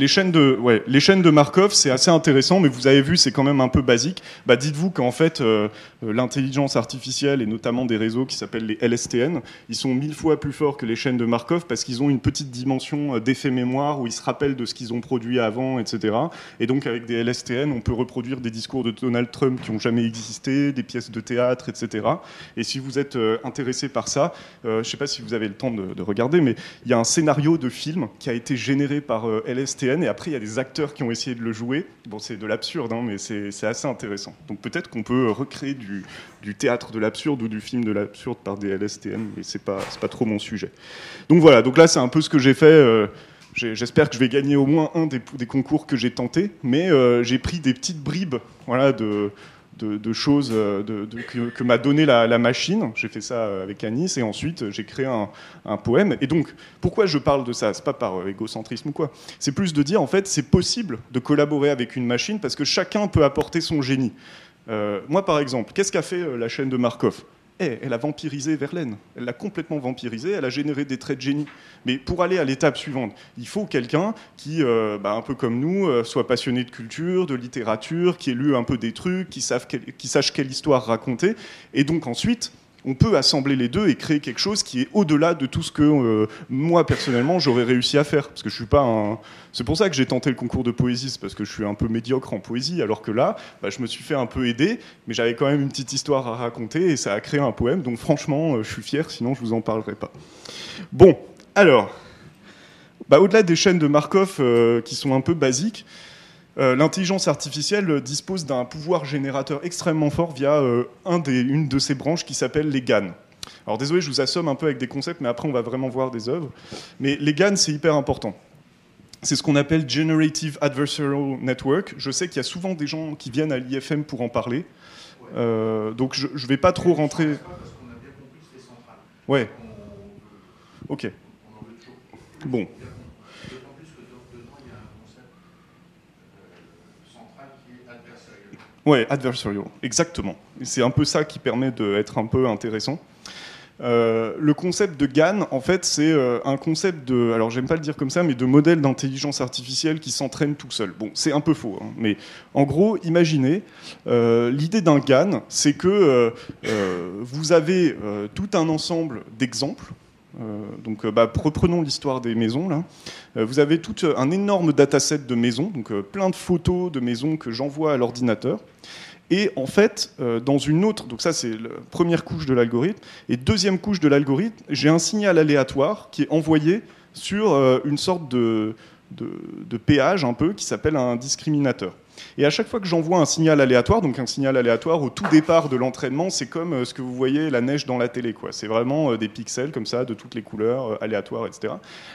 [SPEAKER 2] les chaînes de, ouais, les chaînes de Markov, c'est assez intéressant, mais vous avez vu, c'est quand même un peu basique. Bah, dites-vous qu'en fait, euh, euh, l'intelligence artificielle et notamment des réseaux qui s'appellent les LSTN, ils sont mille fois plus forts que les chaînes de Markov parce qu'ils ont une petite dimension euh, d'effet mémoire où ils se rappellent de ce qu'ils ont produit avant, etc. Et donc, avec des LSTN, on peut reproduire des discours de Donald Trump qui n'ont jamais existé, des pièces de théâtre, etc. Et si vous êtes intéressé par ça, je ne sais pas si vous avez le temps de, de regarder, mais il y a un scénario de film qui a été généré par LSTN et après il y a des acteurs qui ont essayé de le jouer. Bon, c'est de l'absurde, hein, mais c'est assez intéressant. Donc peut-être qu'on peut recréer du, théâtre de l'absurde ou du film de l'absurde par des LSTM, mais c'est pas, pas trop mon sujet. Donc voilà, donc là c'est un peu ce que j'ai fait. Euh, j'espère que je vais gagner au moins un des, des concours que j'ai tenté, mais euh, j'ai pris des petites bribes voilà, de, de, choses euh, que, m'a donné la, machine. J'ai fait ça avec Anis et ensuite j'ai créé un, poème. Et donc, pourquoi je parle de ça? C'est pas par euh, égocentrisme ou quoi. C'est plus de dire en fait, c'est possible de collaborer avec une machine parce que chacun peut apporter son génie. Euh, moi, par exemple, qu'est-ce qu'a fait la chaîne de Markov? Eh, elle a vampirisé Verlaine. Elle l'a complètement vampirisé, elle a généré des traits de génie. Mais pour aller à l'étape suivante, il faut quelqu'un qui, euh, bah, un peu comme nous, euh, soit passionné de culture, de littérature, qui ait lu un peu des trucs, qui, sache quelle histoire raconter. Et donc ensuite, on peut assembler les deux et créer quelque chose qui est au-delà de tout ce que euh, moi personnellement j'aurais réussi à faire. Parce que je suis pas un... C'est pour ça que j'ai tenté le concours de poésie, c'est parce que je suis un peu médiocre en poésie, alors que là, bah, je me suis fait un peu aider, mais j'avais quand même une petite histoire à raconter et ça a créé un poème. Donc franchement, euh, je suis fier, sinon je vous en parlerai pas. Bon, alors, bah, au-delà des chaînes de Markov euh, qui sont un peu basiques. Euh, l'intelligence artificielle dispose d'un pouvoir générateur extrêmement fort via euh, une de ses branches qui s'appelle les GAN. Alors désolé, je vous assomme un peu avec des concepts, mais après on va vraiment voir des œuvres. Mais les GAN, c'est hyper important. C'est ce qu'on appelle Generative Adversarial Network. Je sais qu'il y a souvent des gens qui viennent à l'IFM pour en parler. Euh, donc je ne vais pas trop rentrer. Ouais. Ok. Bon. Ouais, adversarial, exactement. C'est un peu ça qui permet d'être un peu intéressant. Euh, le concept de GAN, en fait, c'est euh, un concept de, alors j'aime pas le dire comme ça, mais de modèle d'intelligence artificielle qui s'entraîne tout seul. Bon, c'est un peu faux, hein, mais en gros, imaginez, euh, l'idée d'un GAN, c'est que vous avez tout un ensemble d'exemples. Donc, bah, reprenons l'histoire des maisons. Là. vous avez tout un énorme dataset de maisons, donc plein de photos de maisons que j'envoie à l'ordinateur. Et en fait, euh, dans une autre, donc ça c'est la première couche de l'algorithme, et deuxième couche de l'algorithme, j'ai un signal aléatoire qui est envoyé sur euh, une sorte de, de, péage un peu qui s'appelle un discriminateur. Et à chaque fois que j'envoie un signal aléatoire, donc un signal aléatoire au tout départ de l'entraînement, c'est comme euh, ce que vous voyez la neige dans la télé, quoi. C'est vraiment des pixels comme ça, de toutes les couleurs, aléatoires, etc.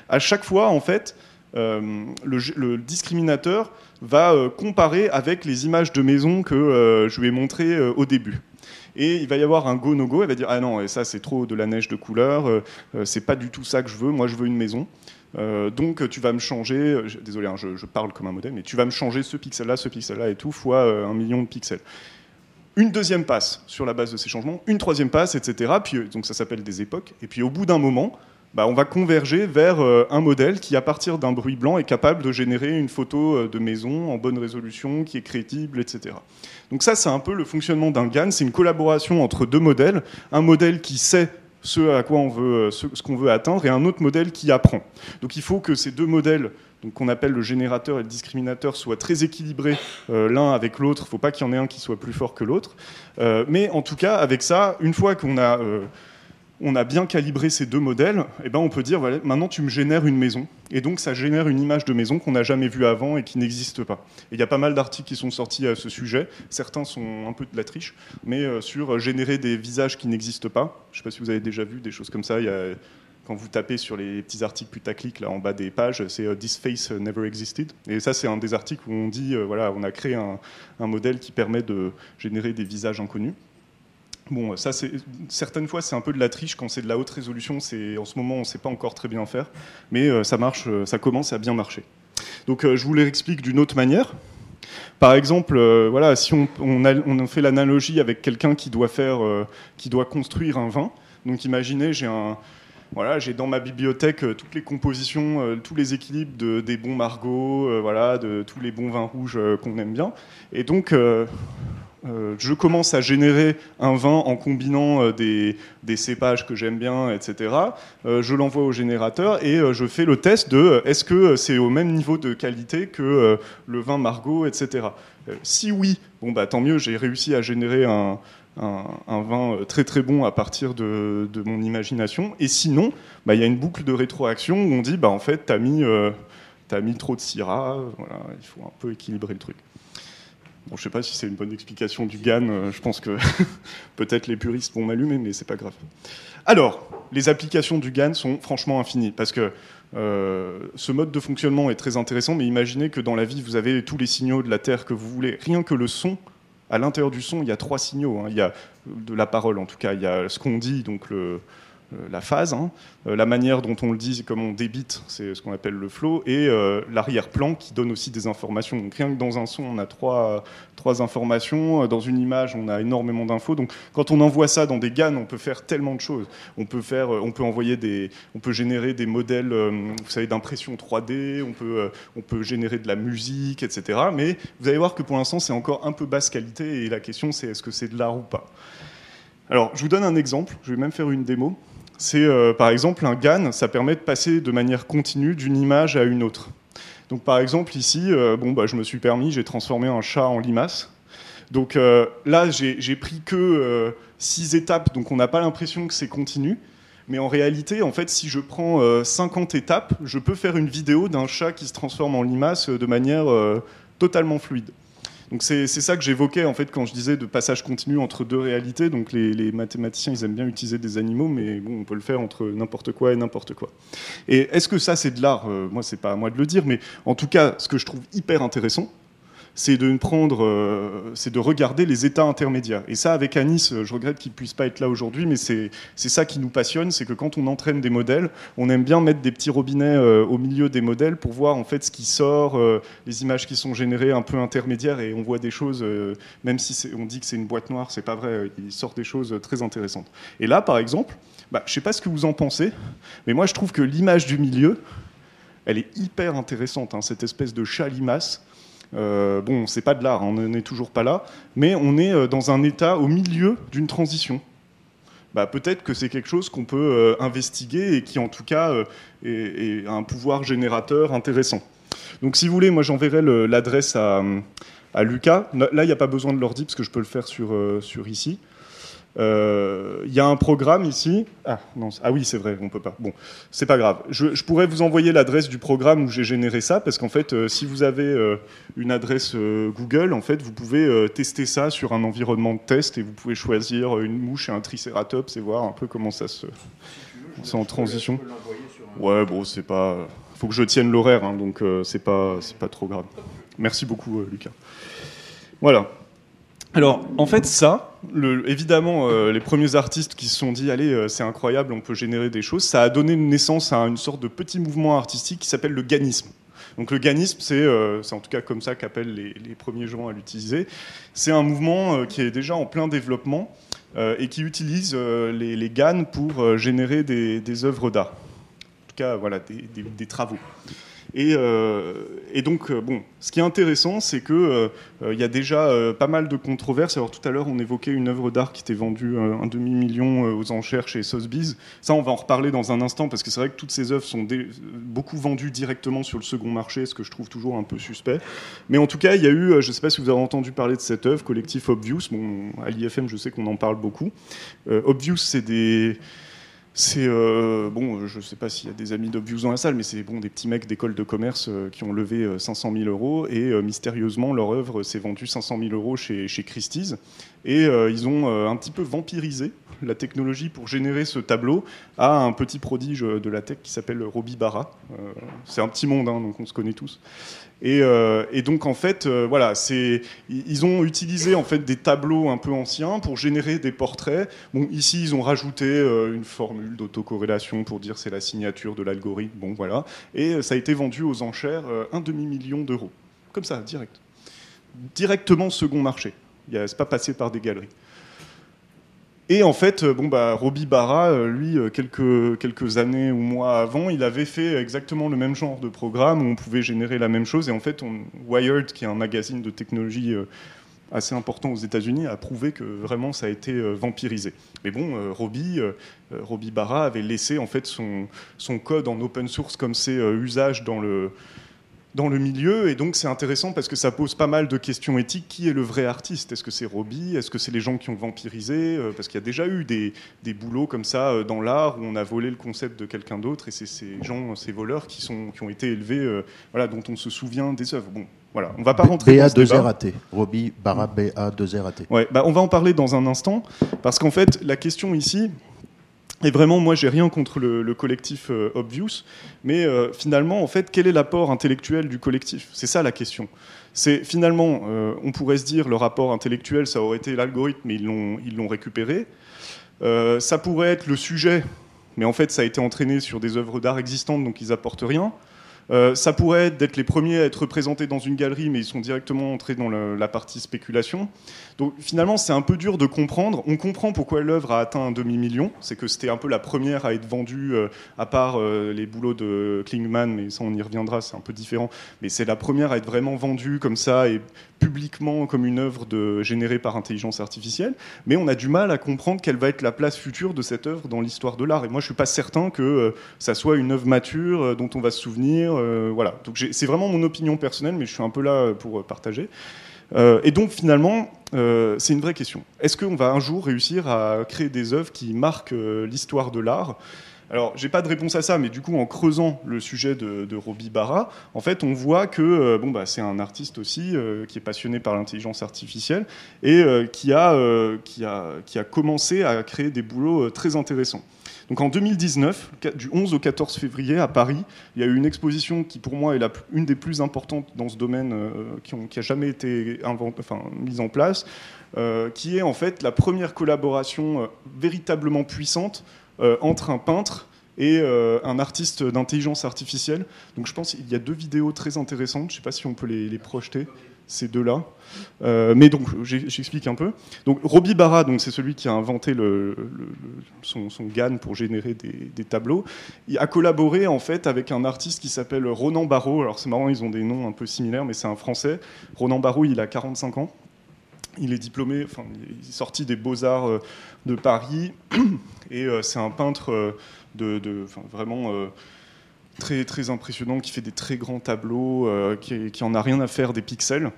[SPEAKER 2] À chaque fois, en fait, le, discriminateur va euh, comparer avec les images de maison que euh, je lui ai montrées euh, au début. Et il va y avoir un go no go. Elle va dire ah non, et ça c'est trop de la neige de couleur. c'est pas du tout ça que je veux. Moi je veux une maison. Donc tu vas me changer. désolé, hein, je, parle comme un modèle, mais tu vas me changer ce pixel-là, ce pixel-là et tout fois un million de pixels. Une deuxième passe sur la base de ces changements, une troisième passe, etc. Puis donc ça s'appelle des époques. Et puis au bout d'un moment, bah, on va converger vers euh, un modèle qui, à partir d'un bruit blanc, est capable de générer une photo euh, de maison en bonne résolution, qui est crédible, etc. Donc ça, c'est un peu le fonctionnement d'un GAN. C'est une collaboration entre deux modèles. Un modèle qui sait ce à quoi on veut, euh, ce, qu'on veut atteindre, et un autre modèle qui apprend. Donc il faut que ces deux modèles qu'on appelle le générateur et le discriminateur, soient très équilibrés l'un avec l'autre. Il ne faut pas qu'il y en ait un qui soit plus fort que l'autre. mais en tout cas, avec ça, une fois qu'on a on a bien calibré ces deux modèles, et eh ben on peut dire voilà, maintenant tu me génères une maison. Et donc ça génère une image de maison qu'on n'a jamais vue avant et qui n'existe pas. Et il y a pas mal d'articles qui sont sortis à ce sujet. Certains sont un peu de la triche, mais euh, sur générer des visages qui n'existent pas. Je ne sais pas si vous avez déjà vu des choses comme ça. Il y a, quand vous tapez sur les petits articles putaclic là en bas des pages, c'est euh, This face never existed. Et ça, c'est un des articles où on dit euh, voilà, on a créé un modèle qui permet de générer des visages inconnus. Bon, ça, c'est certaines fois, c'est un peu de la triche quand c'est de la haute résolution. C'est en ce moment, on ne sait pas encore très bien faire, mais euh, ça marche, euh, ça commence à bien marcher. Donc, euh, je vous l'explique d'une autre manière. Par exemple, voilà, si on, fait l'analogie avec quelqu'un qui doit faire, qui doit construire un vin. Donc, imaginez, j'ai dans ma bibliothèque toutes les compositions, tous les équilibres de, des bons margots, voilà, de tous les bons vins rouges qu'on aime bien. Et donc, euh, je commence à générer un vin en combinant euh, des, cépages que j'aime bien, etc. Euh, je l'envoie au générateur et je fais le test de est-ce que c'est au même niveau de qualité que le vin Margot, etc. si oui, bon bah tant mieux, j'ai réussi à générer un, vin très très bon à partir de, mon imagination. Et sinon, bah, il y a une boucle de rétroaction où on dit bah en fait t'as mis, as mis trop de syrah, voilà, il faut un peu équilibrer le truc. Bon, je ne sais pas si c'est une bonne explication du GAN. Euh, je pense que peut-être les puristes vont m'allumer, mais c'est pas grave. Alors, les applications du GAN sont franchement infinies parce que euh, ce mode de fonctionnement est très intéressant. Mais imaginez que dans la vie, vous avez tous les signaux de la Terre que vous voulez. Rien que le son. À l'intérieur du son, il y a trois signaux. Hein. Il y a de la parole, en tout cas. Il y a ce qu'on dit, donc le, la phase, hein. euh, la manière dont on le dit, comme on débite, c'est ce qu'on appelle le flow, et euh, l'arrière-plan qui donne aussi des informations. Donc rien que dans un son, on a trois, trois informations, dans une image, on a énormément d'infos. Donc quand on envoie ça dans des GAN, on peut faire tellement de choses. On peut faire, on peut envoyer des, on peut générer des modèles, vous savez, d'impression 3D, on peut, on peut générer de la musique, etc. Mais vous allez voir que pour l'instant, c'est encore un peu basse qualité, et la question, c'est est-ce que c'est de l'art ou pas? Alors, je vous donne un exemple, je vais même faire une démo. C'est par exemple un GAN, ça permet de passer de manière continue d'une image à une autre. Donc par exemple ici, bon, bah, je me suis permis, j'ai transformé un chat en limace. Donc là, j'ai pris que six étapes, donc on n'a pas l'impression que c'est continu. Mais en réalité, en fait, si je prends 50 euh, étapes, je peux faire une vidéo d'un chat qui se transforme en limace euh, de manière euh, totalement fluide. Donc c'est ça que j'évoquais en fait quand je disais de passage continu entre deux réalités. Donc les, mathématiciens ils aiment bien utiliser des animaux, mais on peut le faire entre n'importe quoi et n'importe quoi. Et est-ce que ça c'est de l'art? Moi c'est pas à moi de le dire, mais en tout cas ce que je trouve hyper intéressant, c'est de prendre, euh, c'est de regarder les états intermédiaires. Et ça, avec Anis, je regrette qu'il puisse pas être là aujourd'hui, mais c'est ça qui nous passionne, c'est que quand on entraîne des modèles, on aime bien mettre des petits robinets euh, au milieu des modèles pour voir en fait ce qui sort, euh, les images qui sont générées un peu intermédiaires, et on voit des choses, même si on dit que c'est une boîte noire, c'est pas vrai, il sort des choses très intéressantes. Et là, par exemple, bah, je sais pas ce que vous en pensez, mais moi je trouve que l'image du milieu, elle est hyper intéressante, hein, cette espèce de chat limace. Euh, bon, c'est pas de l'art, hein, on n'est toujours pas là, mais on est euh, dans un état au milieu d'une transition. Bah, peut-être que c'est quelque chose qu'on peut euh, investiguer et qui, en tout cas, est, un pouvoir générateur intéressant. Donc, si vous voulez, moi, j'enverrai l'adresse à, à, Lucas. Là, il n'y a pas besoin de l'ordi parce que je peux le faire sur, sur ici. Il euh, y a un programme ici. Ah, non, ah oui, c'est vrai, on peut pas. Bon, c'est pas grave. Je, pourrais vous envoyer l'adresse du programme où j'ai généré ça, parce qu'en fait, euh, si vous avez euh, une adresse Google, en fait, vous pouvez tester ça sur un environnement de test et vous pouvez choisir une mouche et un tricératops et voir un peu comment ça se. C'est en transition. Ouais, bon, c'est pas. Faut que je tienne l'horaire, hein, donc c'est pas, c'est pas trop grave. Merci beaucoup, Lucas. Voilà. Alors, en fait, ça, évidemment, euh, les premiers artistes qui se sont dit, allez, euh, c'est incroyable, on peut générer des choses, ça a donné naissance à une sorte de petit mouvement artistique qui s'appelle le ganisme. Donc le ganisme, c'est euh, en tout cas comme ça qu'appellent les, premiers gens à l'utiliser. C'est un mouvement qui est déjà en plein développement et qui utilise les, les, GAN pour générer des, œuvres d'art. En tout cas, voilà, des travaux. Euh, et, donc, euh, bon, ce qui est intéressant, c'est qu'il euh, il y a déjà pas mal de controverses. Alors tout à l'heure, on évoquait une œuvre d'art qui était vendue un demi-million aux enchères chez Sotheby's. Ça, on va en reparler dans un instant, parce que c'est vrai que toutes ces œuvres sont beaucoup vendues directement sur le second marché, ce que je trouve toujours un peu suspect. Mais en tout cas, il y a eu, je ne sais pas si vous avez entendu parler de cette œuvre, collectif Obvious. Bon, à l'IFM, je sais qu'on en parle beaucoup. Obvious, c'est des c'est euh, bon, je ne sais pas s'il y a des amis d'Obvious dans la salle, mais c'est bon des petits mecs d'école de commerce euh, qui ont levé 500 euh, 000 euros et mystérieusement leur œuvre s'est vendue 500 000 euros chez, chez Christie's et ils ont un petit peu vampirisé la technologie pour générer ce tableau à un petit prodige de la tech qui s'appelle Robbie Barra. c'est un petit monde, hein, donc on se connaît tous. Euh, et, donc en fait, euh, voilà, c'est ils ont utilisé en fait des tableaux un peu anciens pour générer des portraits. Bon, ici ils ont rajouté euh, une formule d'autocorrélation pour dire c'est la signature de l'algorithme. Bon, voilà, et ça a été vendu aux enchères un demi million d'euros, comme ça, direct, directement second marché. C'est pas passé par des galeries. Et en fait, euh, bon, bah, Robbie Barra, euh, lui, euh, quelques, années ou mois avant, il avait fait exactement le même genre de programme où on pouvait générer la même chose. Et en fait, Wired, qui est un magazine de technologie assez important aux États-Unis, a prouvé que vraiment ça a été vampirisé. Mais bon, Robbie, Barra avait laissé en fait son, son code en open source comme c'est usage dans le dans le milieu. Et donc c'est intéressant parce que ça pose pas mal de questions éthiques. Qui est le vrai artiste? Est-ce que c'est Robbie Est-ce que c'est les gens qui ont vampirisé? Euh, Parce qu'il y a déjà eu des, des boulots comme ça euh, dans l'art où on a volé le concept de quelqu'un d'autre et c'est ces gens, ces voleurs qui, sont, qui ont été élevés, euh, voilà, dont on se souvient des œuvres. Bon, voilà, on va pas rentrer
[SPEAKER 1] BA 2 rat Robbie Barra BA 2 rat
[SPEAKER 2] Ouais, bah on va en parler dans un instant parce qu'en fait la question ici, et vraiment, moi, j'ai rien contre le, collectif euh, Obvious, mais euh, finalement, en fait, quel est l'apport intellectuel du collectif? C'est ça la question. C'est finalement, euh, on pourrait se dire, le rapport intellectuel, ça aurait été l'algorithme, mais ils l'ont, récupéré. ça pourrait être le sujet, mais en fait, ça a été entraîné sur des œuvres d'art existantes, donc ils apportent rien. Euh, ça pourrait être d'être les premiers à être représentés dans une galerie, mais ils sont directement entrés dans la partie spéculation. Donc finalement, c'est un peu dur de comprendre. On comprend pourquoi l'œuvre a atteint un demi-million. C'est que c'était un peu la première à être vendue, euh, à part euh, les boulots de Klingman, mais ça on y reviendra, c'est un peu différent. Mais c'est la première à être vraiment vendue comme ça et publiquement comme une œuvre générée par intelligence artificielle, mais on a du mal à comprendre quelle va être la place future de cette œuvre dans l'histoire de l'art. Et moi, je suis pas certain que euh, ça soit une œuvre mature euh, dont on va se souvenir. Euh, voilà. Donc c'est vraiment mon opinion personnelle, mais je suis un peu là pour partager. et donc finalement, c'est une vraie question. Est-ce qu'on va un jour réussir à créer des œuvres qui marquent l'histoire de l'art? Alors, j'ai pas de réponse à ça, mais du coup, en creusant le sujet de, de Roby Barra, en fait, on voit que euh, bon, bah, c'est un artiste aussi euh, qui est passionné par l'intelligence artificielle et euh, qui, a, qui, a, qui a commencé à créer des boulots très intéressants. Donc en 2019, du 11 au 14 février à Paris, il y a eu une exposition qui pour moi est la, une des plus importantes dans ce domaine qui, ont, a jamais été enfin, mise en place, qui est en fait la première collaboration véritablement puissante entre un peintre et euh, un artiste d'intelligence artificielle. Donc je pense qu'il y a deux vidéos très intéressantes. Je ne sais pas si on peut les, projeter, ces deux-là. Euh, mais donc j'explique un peu. Donc Roby Barra, c'est celui qui a inventé son, GAN pour générer des, des, tableaux. Il a collaboré en fait avec un artiste qui s'appelle Ronan Barrault. Alors c'est marrant, ils ont des noms un peu similaires, mais c'est un Français. Ronan Barrault, il a 45 ans. Il est diplômé, enfin, il est sorti des Beaux-Arts euh, de Paris, et euh, c'est un peintre euh, de, vraiment très, très impressionnant, qui fait des très grands tableaux, qui, qui en a rien à faire des pixels.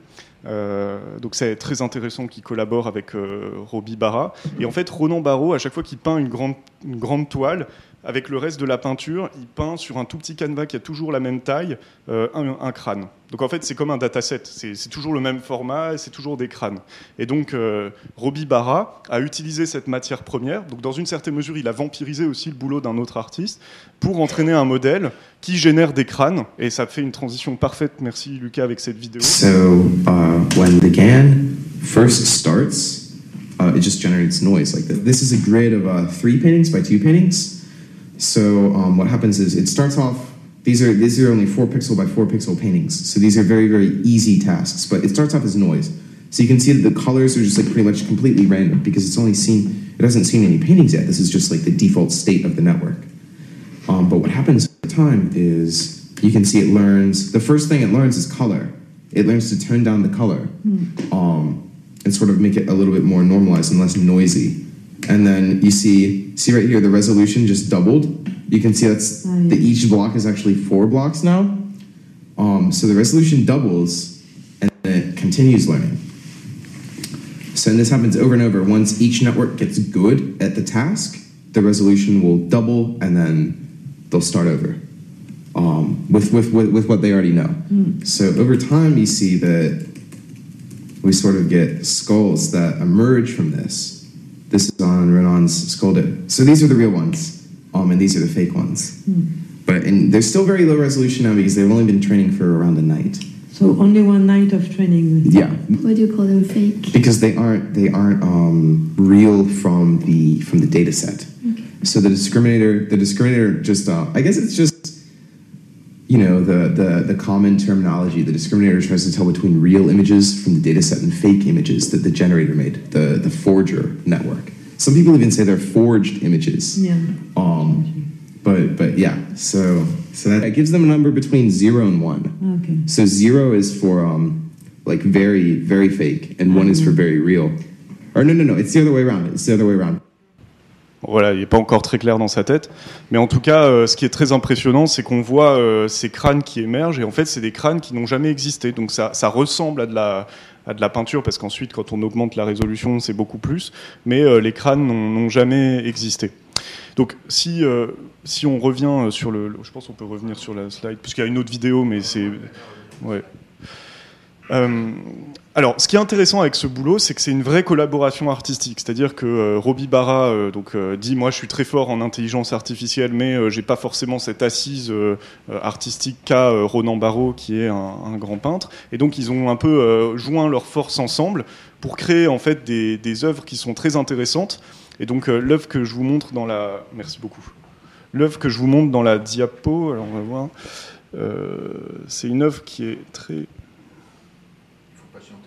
[SPEAKER 2] donc c'est très intéressant qu'il collabore avec Roby Barra. Et en fait, Ronan Barrault, à chaque fois qu'il peint une grande toile, avec le reste de la peinture, il peint sur un tout petit canevas qui a toujours la même taille, euh, un, crâne. Donc en fait, c'est comme un dataset, c'est toujours le même format c'est toujours des crânes. Et donc, euh, Roby Barra a utilisé cette matière première. Donc dans une certaine mesure, il a vampirisé aussi le boulot d'un autre artiste pour entraîner un modèle qui génère des crânes. Et ça fait une transition parfaite. Merci Lucas avec cette vidéo.
[SPEAKER 3] So, uh, when the GAN first starts, uh, it just generates noise like this. This is a grid of uh, three paintings by two paintings. So um, what happens is it starts off. These are these are only four pixel by four pixel paintings, so these are very very easy tasks. But it starts off as noise, so you can see that the colors are just like pretty much completely random because it's only seen it hasn't seen any paintings yet. This is just like the default state of the network. Um, but what happens over time is you can see it learns. The first thing it learns is color. It learns to turn down the color mm. um, and sort of make it a little bit more normalized and less noisy. And then you see, see right here, the resolution just doubled. You can see that's the each block is actually four blocks now. Um, so the resolution doubles and then it continues learning. So and this happens over and over. Once each network gets good at the task, the resolution will double and then they'll start over um, with, with, with, with, what they already know. Mm. So over time, you see that we sort of get skulls that emerge from this this is on Renan's Skoldet. So these are the real ones, um, and these are the fake ones. Hmm. But and they're still very low resolution now because they've only been training for around a night.
[SPEAKER 4] So only one night of training.
[SPEAKER 3] Yeah.
[SPEAKER 5] Why do you call them fake?
[SPEAKER 3] Because they aren't they aren't um, real from the from the data set. Okay. So the discriminator the discriminator just uh, I guess it's just you know, the, the, the common terminology, the discriminator tries to tell between real images from the data set and fake images that the generator made, the, the forger network. Some people even say they're forged images.
[SPEAKER 4] Yeah.
[SPEAKER 3] Um, but, but yeah, so, so that gives them a number between zero and one.
[SPEAKER 4] Okay.
[SPEAKER 3] So zero is for um, like very, very fake, and one is for very real. Or no, no, no, it's the other way around. It's the other way around.
[SPEAKER 2] Voilà, il n'est pas encore très clair dans sa tête. Mais en tout cas, euh, ce qui est très impressionnant, c'est qu'on voit euh, ces crânes qui émergent. Et en fait, c'est des crânes qui n'ont jamais existé. Donc ça, ressemble à de la, peinture, parce qu'ensuite, quand on augmente la résolution, c'est beaucoup plus. Mais euh, les crânes n'ont jamais existé. Donc si, si on revient sur le... Je pense qu'on peut revenir sur la slide, puisqu'il y a une autre vidéo, mais c'est... Ouais. Euh, alors, ce qui est intéressant avec ce boulot, c'est que c'est une vraie collaboration artistique. C'est-à-dire que euh, Roby Barra euh, donc, dit Moi, je suis très fort en intelligence artificielle, mais j'ai pas forcément cette assise artistique qu'a Ronan Barrault, qui est un, grand peintre. Et donc, ils ont un peu joint leurs forces ensemble pour créer en fait des, des œuvres qui sont très intéressantes. Et donc, l'œuvre que je vous montre dans la. Merci beaucoup. L'œuvre que je vous montre dans la diapo, alors on va voir. c'est une œuvre qui est très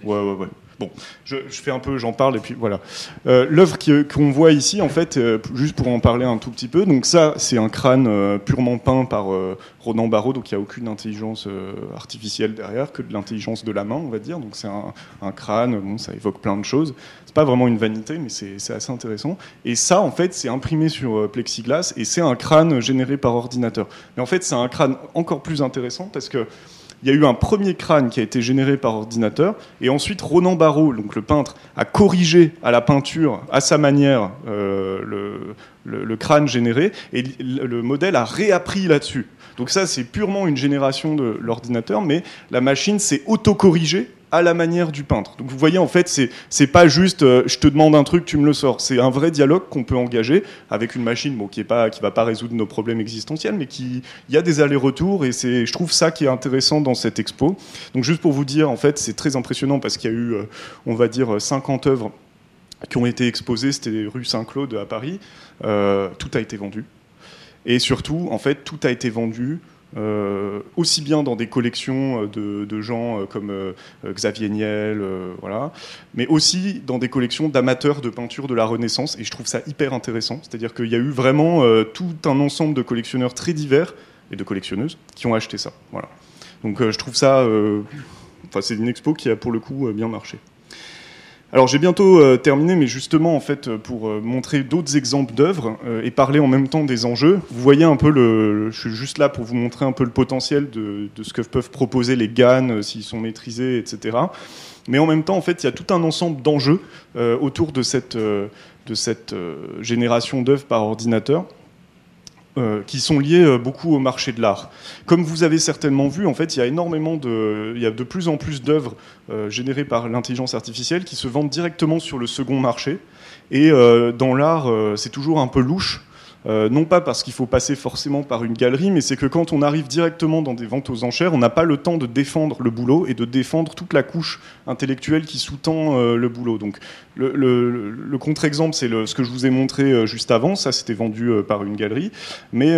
[SPEAKER 2] Ouais, ouais, ouais. Bon, je, fais un peu, j'en parle et puis voilà. Euh, L'œuvre qu'on voit ici, en fait, euh, juste pour en parler un tout petit peu, donc ça, c'est un crâne euh, purement peint par euh, Ronan Barraud, donc il n'y a aucune intelligence artificielle derrière, que de l'intelligence de la main, on va dire. Donc c'est un, un crâne, bon, ça évoque plein de choses. C'est pas vraiment une vanité, mais c'est assez intéressant. Et ça, en fait, c'est imprimé sur plexiglas et c'est un crâne généré par ordinateur. Mais en fait, c'est un crâne encore plus intéressant parce que il y a eu un premier crâne qui a été généré par ordinateur, et ensuite Ronan Barraud, donc le peintre, a corrigé à la peinture, à sa manière, euh, le crâne généré, et le, le modèle a réappris là-dessus. Donc ça, c'est purement une génération de l'ordinateur, mais la machine s'est autocorrigée à la manière du peintre. Donc vous voyez, en fait, c'est c'est pas juste euh, je te demande un truc, tu me le sors. C'est un vrai dialogue qu'on peut engager avec une machine, bon, qui est pas, qui va pas résoudre nos problèmes existentiels, mais qui, il y a des allers-retours et c'est, je trouve ça qui est intéressant dans cette expo. Donc juste pour vous dire, en fait, c'est très impressionnant parce qu'il y a eu, euh, on va dire, 50 œuvres qui ont été exposées. C'était rue Saint-Claude à Paris. Euh, tout a été vendu. Et surtout, en fait, tout a été vendu euh, aussi bien dans des collections euh, de, gens euh, comme Xavier Niel, voilà, mais aussi dans des collections d'amateurs de peinture de la Renaissance. Et je trouve ça hyper intéressant. C'est-à-dire qu'il y a eu vraiment tout un ensemble de collectionneurs très divers et de collectionneuses qui ont acheté ça. Voilà. Donc je trouve ça, enfin c'est une expo qui a pour le coup bien marché. Alors j'ai bientôt euh, terminé, mais justement en fait euh, pour euh, montrer d'autres exemples d'œuvres et parler en même temps des enjeux. Vous voyez un peu le, je suis juste là pour vous montrer un peu le potentiel de, ce que peuvent proposer les GAN s'ils sont maîtrisés, etc. Mais en même temps en fait il y a tout un ensemble d'enjeux autour de cette de cette génération d'œuvres par ordinateur. Euh, qui sont liés euh, beaucoup au marché de l'art. Comme vous avez certainement vu, en fait, il y a de, plus en plus d'œuvres euh, générées par l'intelligence artificielle qui se vendent directement sur le second marché. Et dans l'art, c'est toujours un peu louche. Euh, non pas parce qu'il faut passer forcément par une galerie, mais c'est que quand on arrive directement dans des ventes aux enchères, on n'a pas le temps de défendre le boulot et de défendre toute la couche intellectuelle qui sous-tend euh, le boulot. Donc le, le- le contre-exemple, c'est ce que je vous ai montré euh, juste avant. Ça, c'était vendu par une galerie. Mais,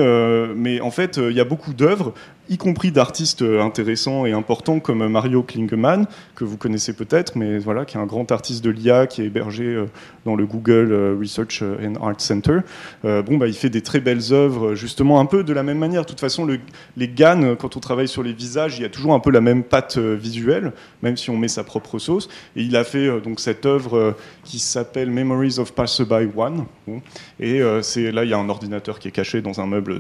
[SPEAKER 2] mais en fait, il y a beaucoup d'œuvres, y compris d'artistes euh, intéressants et importants comme Mario Klingemann, que vous connaissez peut-être, mais voilà, qui est un grand artiste de l'IA qui est hébergé euh, dans le Google euh, Research and Art Center. Bon, bah, il fait des très belles œuvres, justement un peu de la même manière. De toute façon, le- les GAN, quand on travaille sur les visages, il y a toujours un peu la même patte visuelle, même si on met sa propre sauce. Et il a fait donc cette œuvre qui s'appelle Memories of Passerby One. Et c'est là, il y a un ordinateur qui est caché dans un meuble.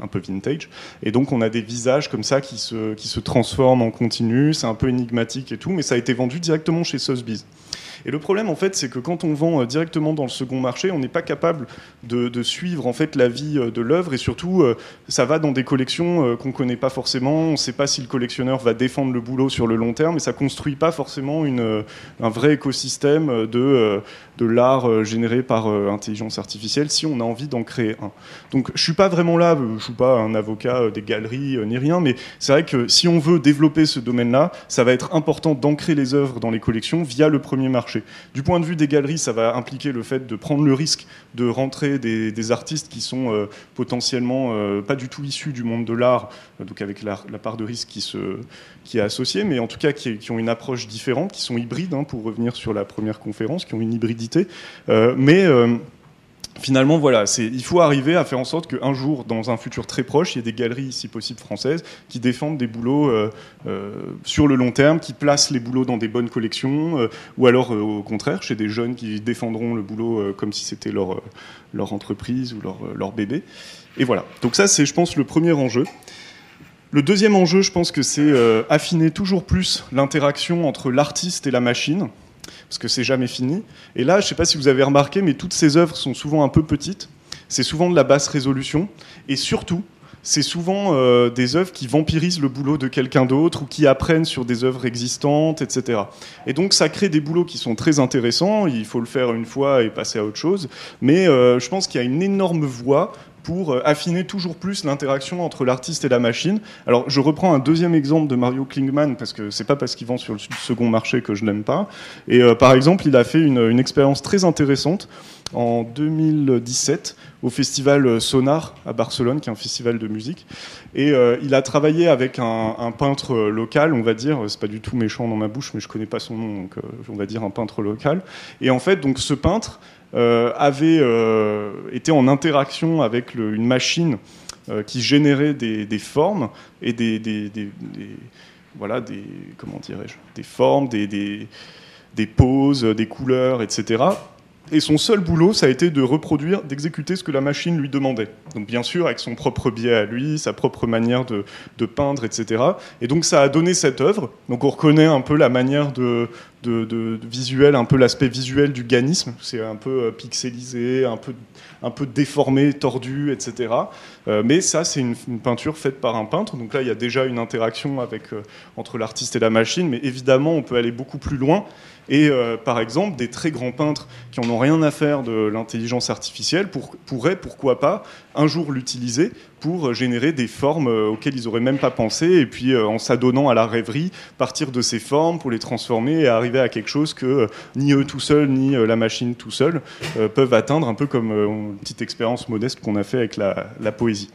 [SPEAKER 2] Un peu vintage. Et donc on a des visages comme ça qui se, qui se transforment en continu, c'est un peu énigmatique et tout, mais ça a été vendu directement chez Sotheby's. Et le problème, en fait, c'est que quand on vend euh, directement dans le second marché, on n'est pas capable de, suivre en fait la vie euh, de l'œuvre et surtout, euh, ça va dans des collections qu'on connaît pas forcément. On ne sait pas si le collectionneur va défendre le boulot sur le long terme, et ça construit pas forcément une, un vrai écosystème de, de l'art euh, généré par euh, intelligence artificielle si on a envie d'en créer un. Donc, je suis pas vraiment là, je suis pas un avocat euh, des galeries ni rien, mais c'est vrai que si on veut développer ce domaine-là, ça va être important d'ancrer les œuvres dans les collections via le premier marché. Du point de vue des galeries, ça va impliquer le fait de prendre le risque de rentrer des, artistes qui sont potentiellement pas du tout issus du monde de l'art, donc avec la, part de risque qui, se, qui est associée, mais en tout cas qui, qui ont une approche différente, qui sont hybrides, hein, pour revenir sur la première conférence, qui ont une hybridité. Euh, mais euh, finalement, voilà, il faut arriver à faire en sorte qu'un jour, dans un futur très proche, il y ait des galeries, si possible françaises, qui défendent des boulots euh, sur le long terme, qui placent les boulots dans des bonnes collections, ou alors au contraire, chez des jeunes qui défendront le boulot comme si c'était leur, entreprise ou leur, bébé. Et voilà. Donc ça, c'est, je pense, le premier enjeu. Le deuxième enjeu, je pense que c'est affiner toujours plus l'interaction entre l'artiste et la machine parce que c'est jamais fini. Et là, je ne sais pas si vous avez remarqué, mais toutes ces œuvres sont souvent un peu petites. C'est souvent de la basse résolution. Et surtout, c'est souvent euh, des œuvres qui vampirisent le boulot de quelqu'un d'autre ou qui apprennent sur des œuvres existantes, etc. Et donc, ça crée des boulots qui sont très intéressants. Il faut le faire une fois et passer à autre chose. Mais euh, je pense qu'il y a une énorme voie pour euh, affiner toujours plus l'interaction entre l'artiste et la machine. Alors, je reprends un deuxième exemple de Mario Klingman, parce que c'est pas parce qu'il vend sur le second marché que je l'aime pas. Et euh, par exemple, il a fait une, une expérience très intéressante en 2017 au festival Sonar à Barcelone, qui est un festival de musique. Et euh, il a travaillé avec un, peintre local, on va dire. C'est pas du tout méchant dans ma bouche, mais je connais pas son nom, donc euh, on va dire un peintre local. Et en fait, donc ce peintre euh, avait été en interaction avec une machine qui générait des, formes et des, voilà des comment dirais-je des formes, des, des poses, des couleurs, etc et son seul boulot, ça a été de reproduire, d'exécuter ce que la machine lui demandait. Donc bien sûr, avec son propre biais à lui, sa propre manière de, peindre, etc. Et donc ça a donné cette œuvre. Donc on reconnaît un peu la manière de, visuel, un peu l'aspect visuel du ganisme. C'est un peu euh, pixelisé, un peu, un peu déformé, tordu, etc. Euh, mais ça, c'est une, peinture faite par un peintre. Donc là, il y a déjà une interaction avec, euh, entre l'artiste et la machine. Mais évidemment, on peut aller beaucoup plus loin. Et euh, par exemple, des très grands peintres qui n'en ont rien à faire de l'intelligence artificielle pourraient, pourquoi pas, un jour l'utiliser pour générer des formes euh, auxquelles ils n'auraient même pas pensé, et puis euh, en s'adonnant à la rêverie, partir de ces formes pour les transformer et arriver à quelque chose que ni eux tout seuls, ni la machine tout seul peuvent atteindre, un peu comme une petite expérience modeste qu'on a fait avec la, poésie.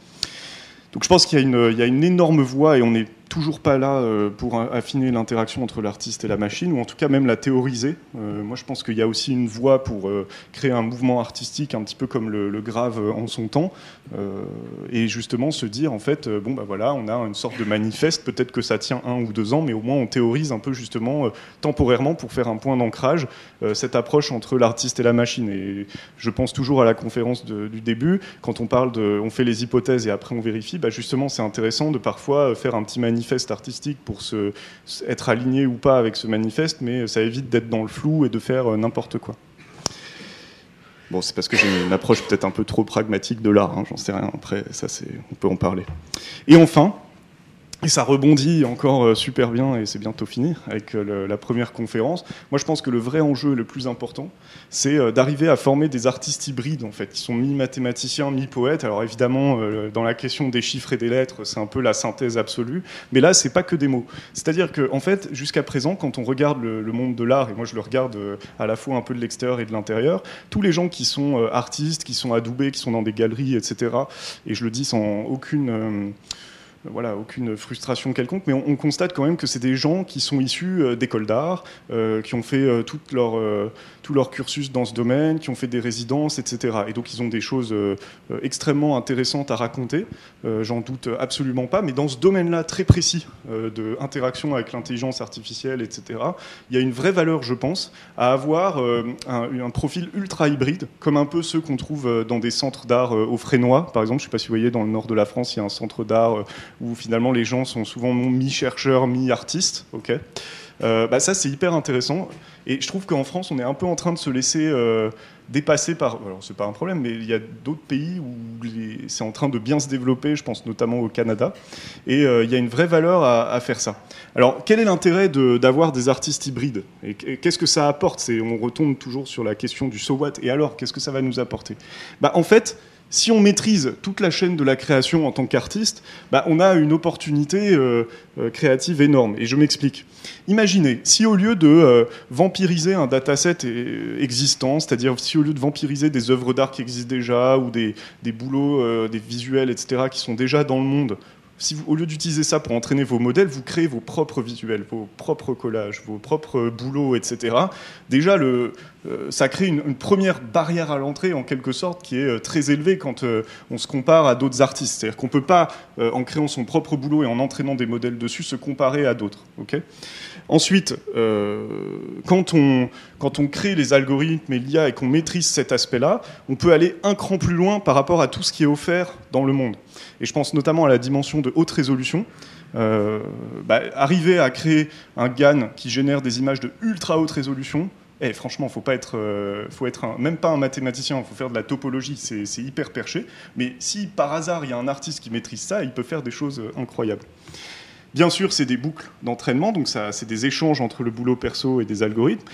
[SPEAKER 2] Donc je pense qu'il y, a une énorme voie et on est toujours pas là euh, pour affiner l'interaction entre l'artiste et la machine, ou en tout cas même la théoriser. Euh, moi, je pense qu'il y a aussi une voie pour euh, créer un mouvement artistique un petit peu comme le, grave en son temps, et justement se dire en fait, bon bah voilà, on a une sorte de manifeste. Peut-être que ça tient un ou deux ans, mais au moins on théorise un peu justement temporairement pour faire un point d'ancrage cette approche entre l'artiste et la machine. Et je pense toujours à la conférence du début, quand on parle de, on fait les hypothèses et après on vérifie. Bah justement, c'est intéressant de parfois faire un petit manifeste manifeste artistique pour se, être aligné ou pas avec ce manifeste, mais ça évite d'être dans le flou et de faire euh, n'importe quoi. Bon, c'est parce que j'ai une approche peut-être un peu trop pragmatique de l'art, hein, j'en sais rien. Après, ça, c'est, on peut en parler. Et enfin, et ça rebondit encore euh, super bien, et c'est bientôt fini avec euh, la première conférence. Moi, je pense que le vrai enjeu le plus important, c'est euh, d'arriver à former des artistes hybrides, en fait, qui sont mi-mathématiciens, mi-poètes. Alors évidemment, dans la question des chiffres et des lettres, c'est un peu la synthèse absolue. Mais là, c'est pas que des mots. C'est-à-dire que, en fait, jusqu'à présent, quand on regarde le, monde de l'art, et moi je le regarde à la fois un peu de l'extérieur et de l'intérieur, tous les gens qui sont artistes, qui sont adoubés, qui sont dans des galeries, etc., et je le dis sans aucune voilà, aucune frustration quelconque, mais on, constate quand même que c'est des gens qui sont issus euh, d'écoles d'art, euh, qui ont fait euh, toute leur, tout leur cursus dans ce domaine, qui ont fait des résidences, etc. Et donc ils ont des choses extrêmement intéressantes à raconter, j'en doute absolument pas, mais dans ce domaine-là très précis de interaction avec l'intelligence artificielle, etc., il y a une vraie valeur, je pense, à avoir un, un, profil ultra hybride, comme un peu ceux qu'on trouve dans des centres d'art au Frénois, par exemple. Je ne sais pas si vous voyez, dans le nord de la France, il y a un centre d'art où finalement les gens sont souvent mi-chercheurs, mi-artistes. ok euh, bah ça, c'est hyper intéressant. Et je trouve qu'en France, on est un peu en train de se laisser euh, dépasser par. Alors, c'est pas un problème, mais il y a d'autres pays où c'est en train de bien se développer, je pense notamment au Canada. Et euh, il y a une vraie valeur à, faire ça. Alors, quel est l'intérêt d'avoir des artistes hybrides? Et qu'est-ce que ça apporte? On retombe toujours sur la question du so what. Et alors, qu'est-ce que ça va nous apporter? Bah, En fait, si on maîtrise toute la chaîne de la création en tant qu'artiste, bah, on a une opportunité euh, euh, créative énorme. Et je m'explique. Imaginez, si au lieu de euh, vampiriser un dataset existant, c'est-à-dire si au lieu de vampiriser des œuvres d'art qui existent déjà, ou des, des boulots, des visuels, etc., qui sont déjà dans le monde, si au lieu d'utiliser ça pour entraîner vos modèles, vous créez vos propres visuels, vos propres collages, vos propres boulots, etc. Déjà, euh, ça crée une, première barrière à l'entrée, en quelque sorte, qui est euh, très élevée quand euh, on se compare à d'autres artistes. C'est-à-dire qu'on ne peut pas, en créant son propre boulot et en entraînant des modèles dessus, se comparer à d'autres. Ensuite, quand, on, quand on crée les algorithmes et l'IA et qu'on maîtrise cet aspect-là, on peut aller un cran plus loin par rapport à tout ce qui est offert dans le monde. Et je pense notamment à la dimension de haute résolution. Euh, bah, arriver à créer un GAN qui génère des images de ultra haute résolution, eh, franchement, faut pas être, euh, faut être même pas un mathématicien, il faut faire de la topologie, c'est hyper perché. Mais si par hasard il y a un artiste qui maîtrise ça, il peut faire des choses euh, incroyables. Bien sûr, c'est des boucles d'entraînement, donc c'est des échanges entre le boulot perso et des algorithmes.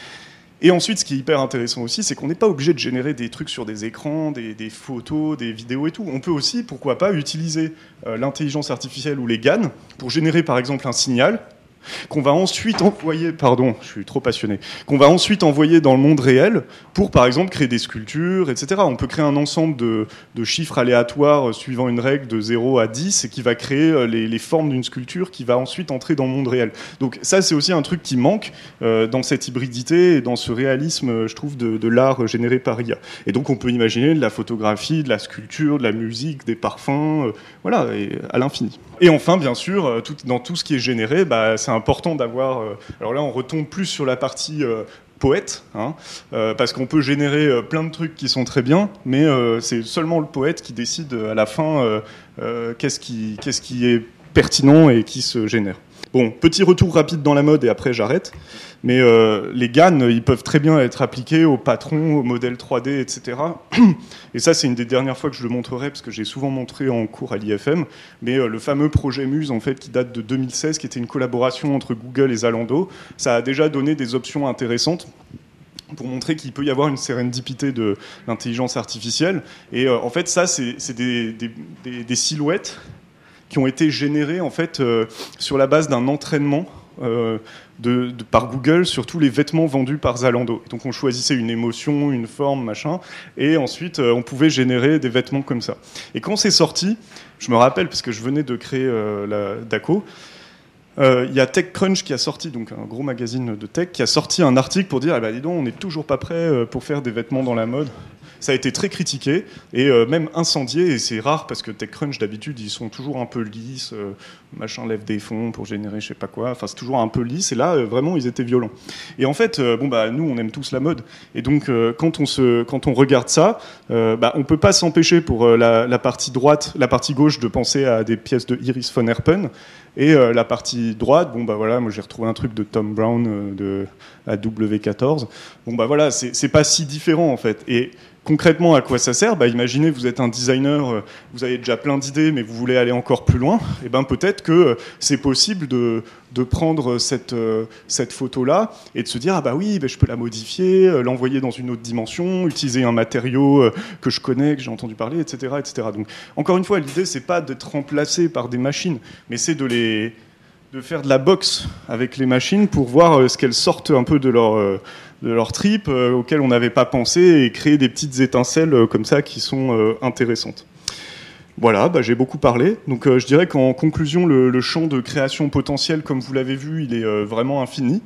[SPEAKER 2] Et ensuite, ce qui est hyper intéressant aussi, c'est qu'on n'est pas obligé de générer des trucs sur des écrans, des, photos, des vidéos et tout. On peut aussi, pourquoi pas, utiliser euh, l'intelligence artificielle ou les GAN pour générer par exemple un signal qu'on va ensuite envoyer, pardon, je suis trop passionné, qu'on va ensuite envoyer dans le monde réel pour, par exemple, créer des sculptures, etc. On peut créer un ensemble de, chiffres aléatoires suivant une règle de 0 à 10 et qui va créer les, formes d'une sculpture qui va ensuite entrer dans le monde réel. Donc ça, c'est aussi un truc qui manque dans cette hybridité et dans ce réalisme, je trouve, de, l'art généré par IA. Et donc on peut imaginer de la photographie, de la sculpture, de la musique, des parfums, voilà, et à l'infini. Et enfin, bien sûr, euh, dans tout ce qui est généré, bah, c'est important d'avoir. Euh, alors là, on retombe plus sur la partie euh, poète, hein, parce qu'on peut générer plein de trucs qui sont très bien, mais c'est seulement le poète qui décide à la fin qu'est-ce qui, qu'est-ce qui est pertinent et qui se génère. Bon, petit retour rapide dans la mode et après j'arrête. Mais euh, les GAN, ils peuvent très bien être appliqués aux patrons, aux modèles 3D, etc. Et ça, c'est une des dernières fois que je le montrerai, parce que j'ai souvent montré en cours à l'IFM. Mais euh, le fameux projet Muse, en fait, qui date de 2016, qui était une collaboration entre Google et Zalando, ça a déjà donné des options intéressantes pour montrer qu'il peut y avoir une sérendipité de l'intelligence artificielle. Et euh, en fait, ça, c'est des, silhouettes qui ont été générées en fait sur la base d'un entraînement de, par Google sur tous les vêtements vendus par Zalando. donc on choisissait une émotion, une forme, machin, et ensuite euh, on pouvait générer des vêtements comme ça. Et quand c'est sorti, je me rappelle parce que je venais de créer euh, la DACO. Euh, il y a TechCrunch qui a sorti, donc un gros magazine de tech, qui a sorti un article pour dire ah bah, dis donc, on n'est toujours pas prêt pour faire des vêtements dans la mode. Ça a été très critiqué et euh, même incendié. Et c'est rare parce que TechCrunch, d'habitude, ils sont toujours un peu lisses. Euh, machin lève des fonds pour générer je sais pas quoi. Enfin, c'est toujours un peu lisse. Et là, euh, vraiment, ils étaient violents. Et en fait, bon, bah, nous, on aime tous la mode. Et donc, quand, on se, quand on regarde ça, bah, on peut pas s'empêcher pour la, partie droite, la partie gauche, de penser à des pièces de Iris von Herpen. Et la partie droite, bon bah voilà, moi j'ai retrouvé un truc de Tom Brown de la W14. Bon bah voilà, c'est pas si différent en fait. Et concrètement, à quoi ça sert bah, Imaginez, vous êtes un designer, euh, vous avez déjà plein d'idées, mais vous voulez aller encore plus loin. Et eh ben peut-être que euh, c'est possible de, de, prendre cette, euh, cette photo-là et de se dire ah bah oui, bah, je peux la modifier, l'envoyer dans une autre dimension, utiliser un matériau que je connais, que j'ai entendu parler, etc., etc. Donc encore une fois, l'idée c'est pas d'être remplacé par des machines, mais c'est de les de faire de la boxe avec les machines pour voir ce qu'elles sortent un peu de leur de leur trip euh, auxquels on n'avait pas pensé et créer des petites étincelles euh, comme ça qui sont euh, intéressantes. Voilà, bah, j'ai beaucoup parlé. Donc je dirais qu'en conclusion, le, champ de création potentielle, comme vous l'avez vu, il est vraiment infini.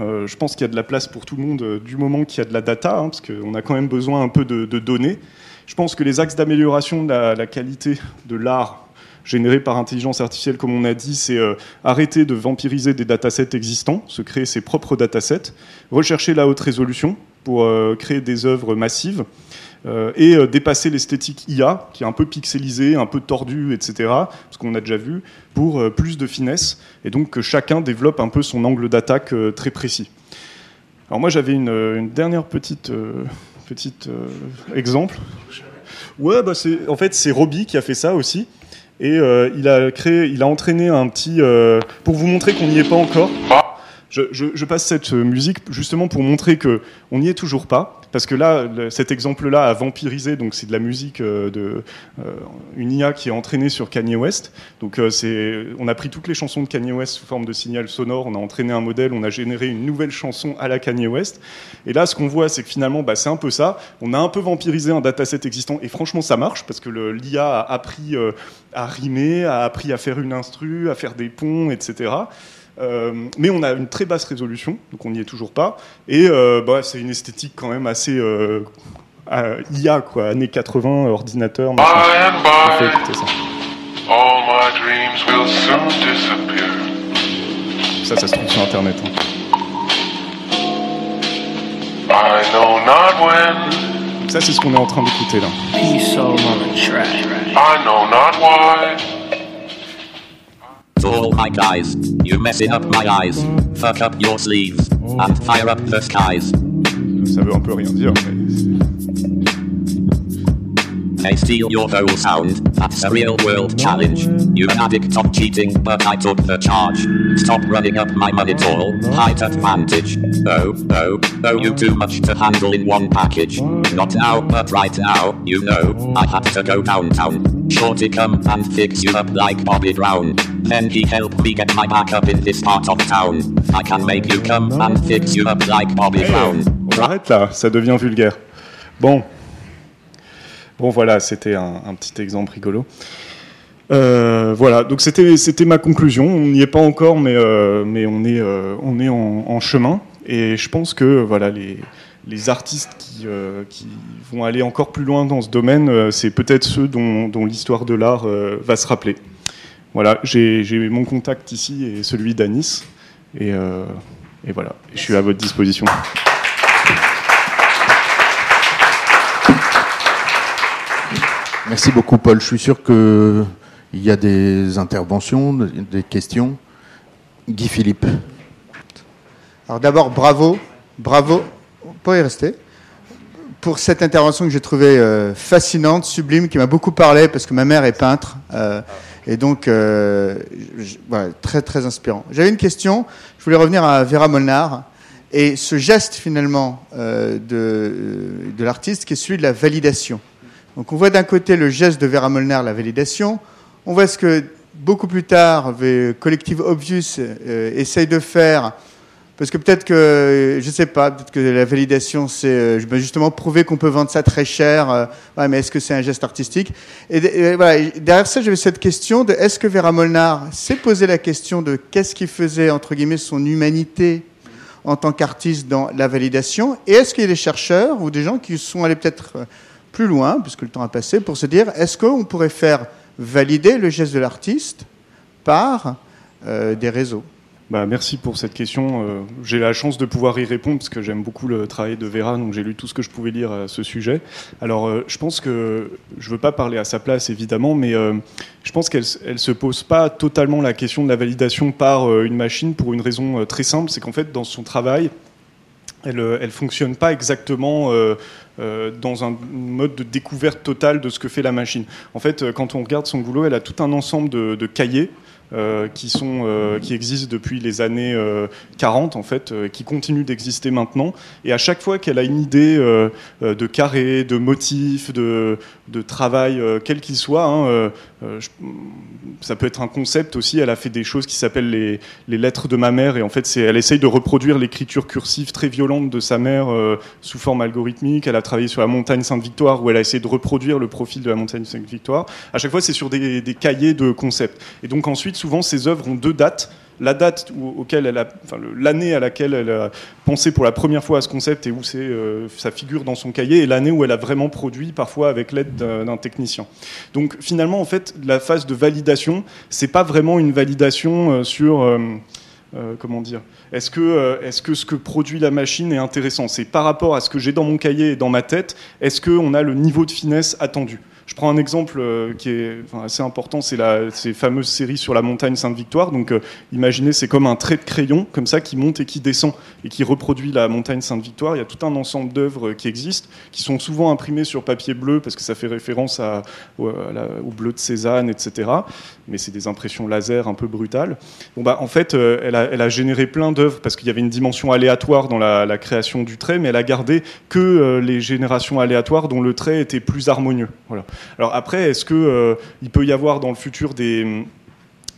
[SPEAKER 2] je pense qu'il y a de la place pour tout le monde du moment qu'il y a de la data, hein, parce qu'on a quand même besoin un peu de, données. Je pense que les axes d'amélioration de la qualité de l'art généré par intelligence artificielle, comme on a dit, c'est euh, arrêter de vampiriser des datasets existants, se créer ses propres datasets, rechercher la haute résolution pour euh, créer des œuvres massives. Euh, et dépasser l'esthétique IA, qui est un peu pixelisée, un peu tordue, etc., ce qu'on a déjà vu, pour plus de finesse, et donc que chacun développe un peu son angle d'attaque très précis. Alors moi j'avais une, dernière petite, petite exemple. Ouais, bah en fait c'est Robbie qui a fait ça aussi. Et euh, il a créé, il a entraîné un petit euh, pour vous montrer qu'on n'y est pas encore. Je, je, je, passe cette musique justement pour montrer que on n'y est toujours pas parce que là, cet exemple-là a vampirisé, donc c'est de la musique euh, de euh, une IA qui est entraînée sur Kanye West. Donc euh, c'est, on a pris toutes les chansons de Kanye West sous forme de signal sonore, on a entraîné un modèle, on a généré une nouvelle chanson à la Kanye West. Et là, ce qu'on voit, c'est que finalement, bah, c'est un peu ça. On a un peu vampirisé un dataset existant, et franchement, ça marche parce que l'IA a appris à rimer, a appris à faire une instru, à faire des ponts, etc. Euh, mais on a une très basse résolution, donc on n'y est toujours pas. Et euh, bah, c'est une esthétique quand même assez euh, IA, quoi, années 80, ordinateur. Ça, ça se trouve sur internet. Hein. Ça, c'est ce qu'on est en train d'écouter là. I know not why. All my guys. You messing up my eyes. Fuck up your sleeves. Oh. And fire up the skies. Ça veut un peu rien dire, They steal your whole sound. That's a real world challenge. You're an addict of cheating, but I took the charge. Stop running up my money tall. Height advantage. Oh, oh, oh, you too much to handle in one package. Not now, but right now, you know, oh. I had to go downtown.
[SPEAKER 5] Sure to come and fix you up like Bobby Brown. Then he helped me get my back up in this part of town. I can make you come and fix you up like Bobby Brown.
[SPEAKER 2] On arrête là, ça devient vulgaire. Bon. Bon voilà, c'était un, un petit exemple rigolo. Euh, voilà, donc c'était c'était ma conclusion. On n'y est pas encore, mais euh, mais on est euh, on est en, en chemin. Et je pense que voilà les les artistes qui, euh, qui vont aller encore plus loin dans ce domaine, euh, c'est peut-être ceux dont, dont l'histoire de l'art euh, va se rappeler. Voilà, j'ai j'ai mon contact ici et celui d'Anis. Et, euh, et voilà, je suis à votre disposition.
[SPEAKER 1] Merci beaucoup, Paul. Je suis sûr qu'il y a des interventions, des questions. Guy Philippe.
[SPEAKER 6] Alors d'abord, bravo, bravo, y rester, pour cette intervention que j'ai trouvée euh, fascinante, sublime, qui m'a beaucoup parlé parce que ma mère est peintre. euh, et donc, euh, très très inspirant. J'avais une question, je voulais revenir à Vera Molnar et ce geste finalement de, de l'artiste qui est celui de la validation. Donc on voit d'un côté le geste de Vera Molnar, la validation, on voit ce que beaucoup plus tard, le Collective Obvious essaye de faire parce que peut-être que, je ne sais pas, peut-être que la validation, c'est euh, justement prouver qu'on peut vendre ça très cher. euh, mais est-ce que c'est un geste artistique? Et, voilà, derrière ça, j'avais cette question de est-ce que Vera Molnar s'est posé la question de qu'est-ce qui faisait, entre guillemets, son humanité en tant qu'artiste dans la validation? Et est-ce qu'il y a des chercheurs ou des gens qui sont allés peut-être euh, plus loin, puisque le temps a passé, pour se dire est-ce qu'on pourrait faire valider le geste de l'artiste par des réseaux?
[SPEAKER 2] Bah, merci pour cette question. Euh, j'ai la chance de pouvoir y répondre parce que j'aime beaucoup le travail de Vera, donc j'ai lu tout ce que je pouvais lire à ce sujet. Alors, euh, je pense que je veux pas parler à sa place évidemment, mais euh, je pense qu'elle elle se pose pas totalement la question de la validation par une machine pour une raison très simple, c'est qu'en fait dans son travail, elle, elle fonctionne pas exactement dans un mode de découverte totale de ce que fait la machine. En fait, quand on regarde son boulot, elle a tout un ensemble de cahiers euh, qui, sont, euh, qui existent depuis les années euh, 40, en fait, euh, qui continuent d'exister maintenant. Et à chaque fois qu'elle a une idée euh, euh, de carré, de motif, de, de travail, euh, quel qu'il soit, hein, euh, ça peut être un concept aussi. Elle a fait des choses qui s'appellent les, lettres de ma mère, et en fait, elle essaye de reproduire l'écriture cursive très violente de sa mère euh, sous forme algorithmique. Elle a travaillé sur la montagne Sainte-Victoire, où elle a essayé de reproduire le profil de la montagne Sainte-Victoire. À chaque fois, c'est sur des, des cahiers de concepts. Et donc ensuite, souvent, ces œuvres ont deux dates. La date auquel elle a, enfin, l'année à laquelle elle a pensé pour la première fois à ce concept et où c'est, euh, ça figure dans son cahier, et l'année où elle a vraiment produit, parfois avec l'aide d'un, technicien. Donc finalement, en fait, la phase de validation, c'est pas vraiment une validation euh, sur euh, euh, comment dire Est-ce que, est-ce que ce que produit la machine est intéressant? C'est par rapport à ce que j'ai dans mon cahier et dans ma tête, est-ce qu'on a le niveau de finesse attendu? Je prends un exemple euh, qui est assez important, c'est la ces fameuses séries sur la montagne Sainte-Victoire. Donc, euh, imaginez, c'est comme un trait de crayon, comme ça, qui monte et qui descend et qui reproduit la montagne Sainte-Victoire. Il y a tout un ensemble d'œuvres euh, qui existent, qui sont souvent imprimées sur papier bleu parce que ça fait référence à, au, bleu de Cézanne, etc. Mais c'est des impressions laser un peu brutales. Bon, bah, en fait, elle, a, elle a généré plein d'œuvres parce qu'il y avait une dimension aléatoire dans la, la création du trait, mais elle a gardé que les générations aléatoires dont le trait était plus harmonieux. Voilà. Alors après, est-ce que euh, il peut y avoir dans le futur des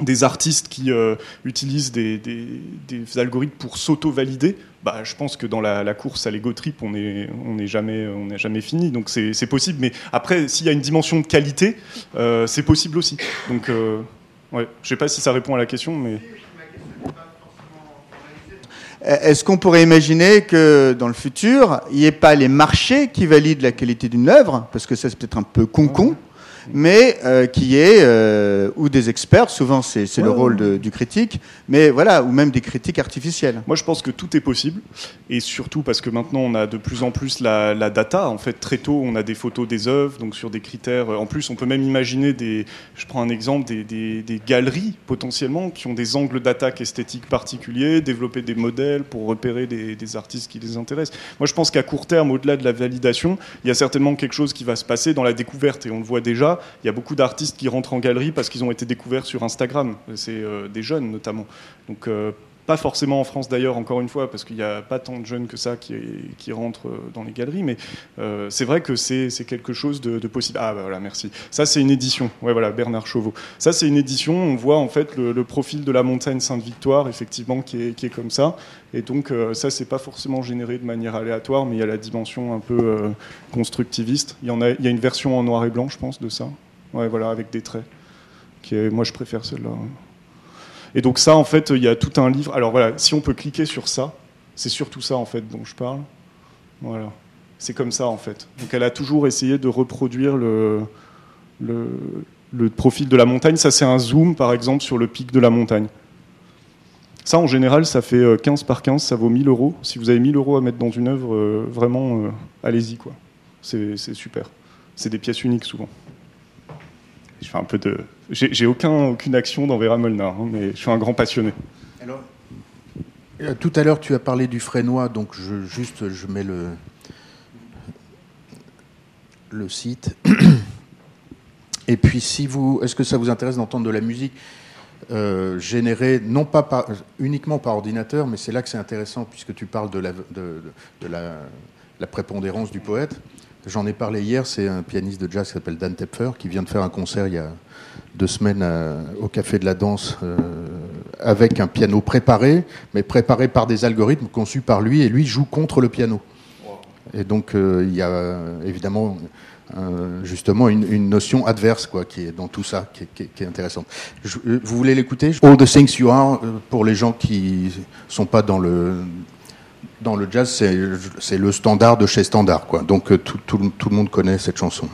[SPEAKER 2] des artistes qui euh, utilisent des, des- algorithmes pour s'auto-valider, bah, je pense que dans la, la course à l'ego trip, on n'est on jamais, jamais fini. Donc c'est possible. Mais après, s'il y a une dimension de qualité, euh, c'est possible aussi. Donc, ouais, je sais pas si ça répond à la question, mais
[SPEAKER 6] Est-ce qu'on pourrait imaginer que dans le futur, il n'y ait pas les marchés qui valident la qualité d'une œuvre, parce que ça c'est peut-être un peu con-con, mais euh, qu'il y ait, euh, ou des experts, souvent c'est le rôle de- du critique, mais voilà, ou même des critiques artificielles.
[SPEAKER 2] Moi, je pense que tout est possible, et surtout parce que maintenant on a de plus en plus la, la data. En fait, très tôt, on a des photos des œuvres, donc sur des critères. En plus, on peut même imaginer des. Je prends un exemple des, des- des galeries potentiellement qui ont des angles d'attaque esthétiques particuliers, développer des modèles pour repérer des, des artistes qui les intéressent. Moi, je pense qu'à court terme, au-delà de la validation, il y a certainement quelque chose qui va se passer dans la découverte, et on le voit déjà. Il y a beaucoup d'artistes qui rentrent en galerie parce qu'ils ont été découverts sur Instagram. C'est euh, des jeunes notamment. Donc euh, pas forcément en France d'ailleurs, encore une fois, parce qu'il n'y a pas tant de jeunes que ça qui, qui rentrent euh, dans les galeries, mais euh, c'est vrai que c'est quelque chose de, possible. Ah bah voilà, merci. Ça c'est une édition, ouais voilà, Bernard Chauveau. Ça c'est une édition, on voit en fait le, profil de la montagne Sainte-Victoire, effectivement, qui est, comme ça. Et donc euh, ça c'est pas forcément généré de manière aléatoire, mais il y a la dimension un peu constructiviste. Il y, en a, il y a une version en noir et blanc, je pense, de ça. Ouais, voilà, avec des traits. Qui est, moi je préfère celle-là. Et donc ça, en fait, il y a tout un livre. Alors voilà, si on peut cliquer sur ça, c'est surtout ça, en fait, dont je parle. Voilà. C'est comme ça, en fait. Donc elle a toujours essayé de reproduire le, le, profil de la montagne. Ça, c'est un zoom, par exemple, sur le pic de la montagne. Ça, en général, ça fait 15 euh, par 15, ça vaut 1000 euros. Si vous avez 1000 euros à mettre dans une œuvre, euh, vraiment, euh, allez-y, quoi. C'est super. C'est des pièces uniques, souvent. Je fais un peu de. J'ai aucun, aucune action dans Vera Molnar, hein, mais je suis un grand passionné. Alors,
[SPEAKER 1] euh, tout à l'heure, tu as parlé du frénois, donc je, juste je mets le, le site. Et puis, si vous, est-ce que ça vous intéresse d'entendre de la musique euh, générée non pas par, uniquement par ordinateur, mais c'est là que c'est intéressant puisque tu parles de la, de, de la, la prépondérance du poète. J'en ai parlé hier, c'est un pianiste de jazz qui s'appelle Dan Tepfer, qui vient de faire un concert il y a deux semaines euh, au Café de la Danse euh, avec un piano préparé, mais préparé par des algorithmes conçus par lui, et lui joue contre le piano. Et donc euh, il y a évidemment justement une, notion adverse quoi, qui est dans tout ça, qui est, qui est intéressante. vous voulez l'écouter? All the Things You Are, pour les gens qui sont pas dans le dans le jazz, c'est le standard de chez standard. Quoi. Donc tout, tout, tout le monde connaît cette chanson.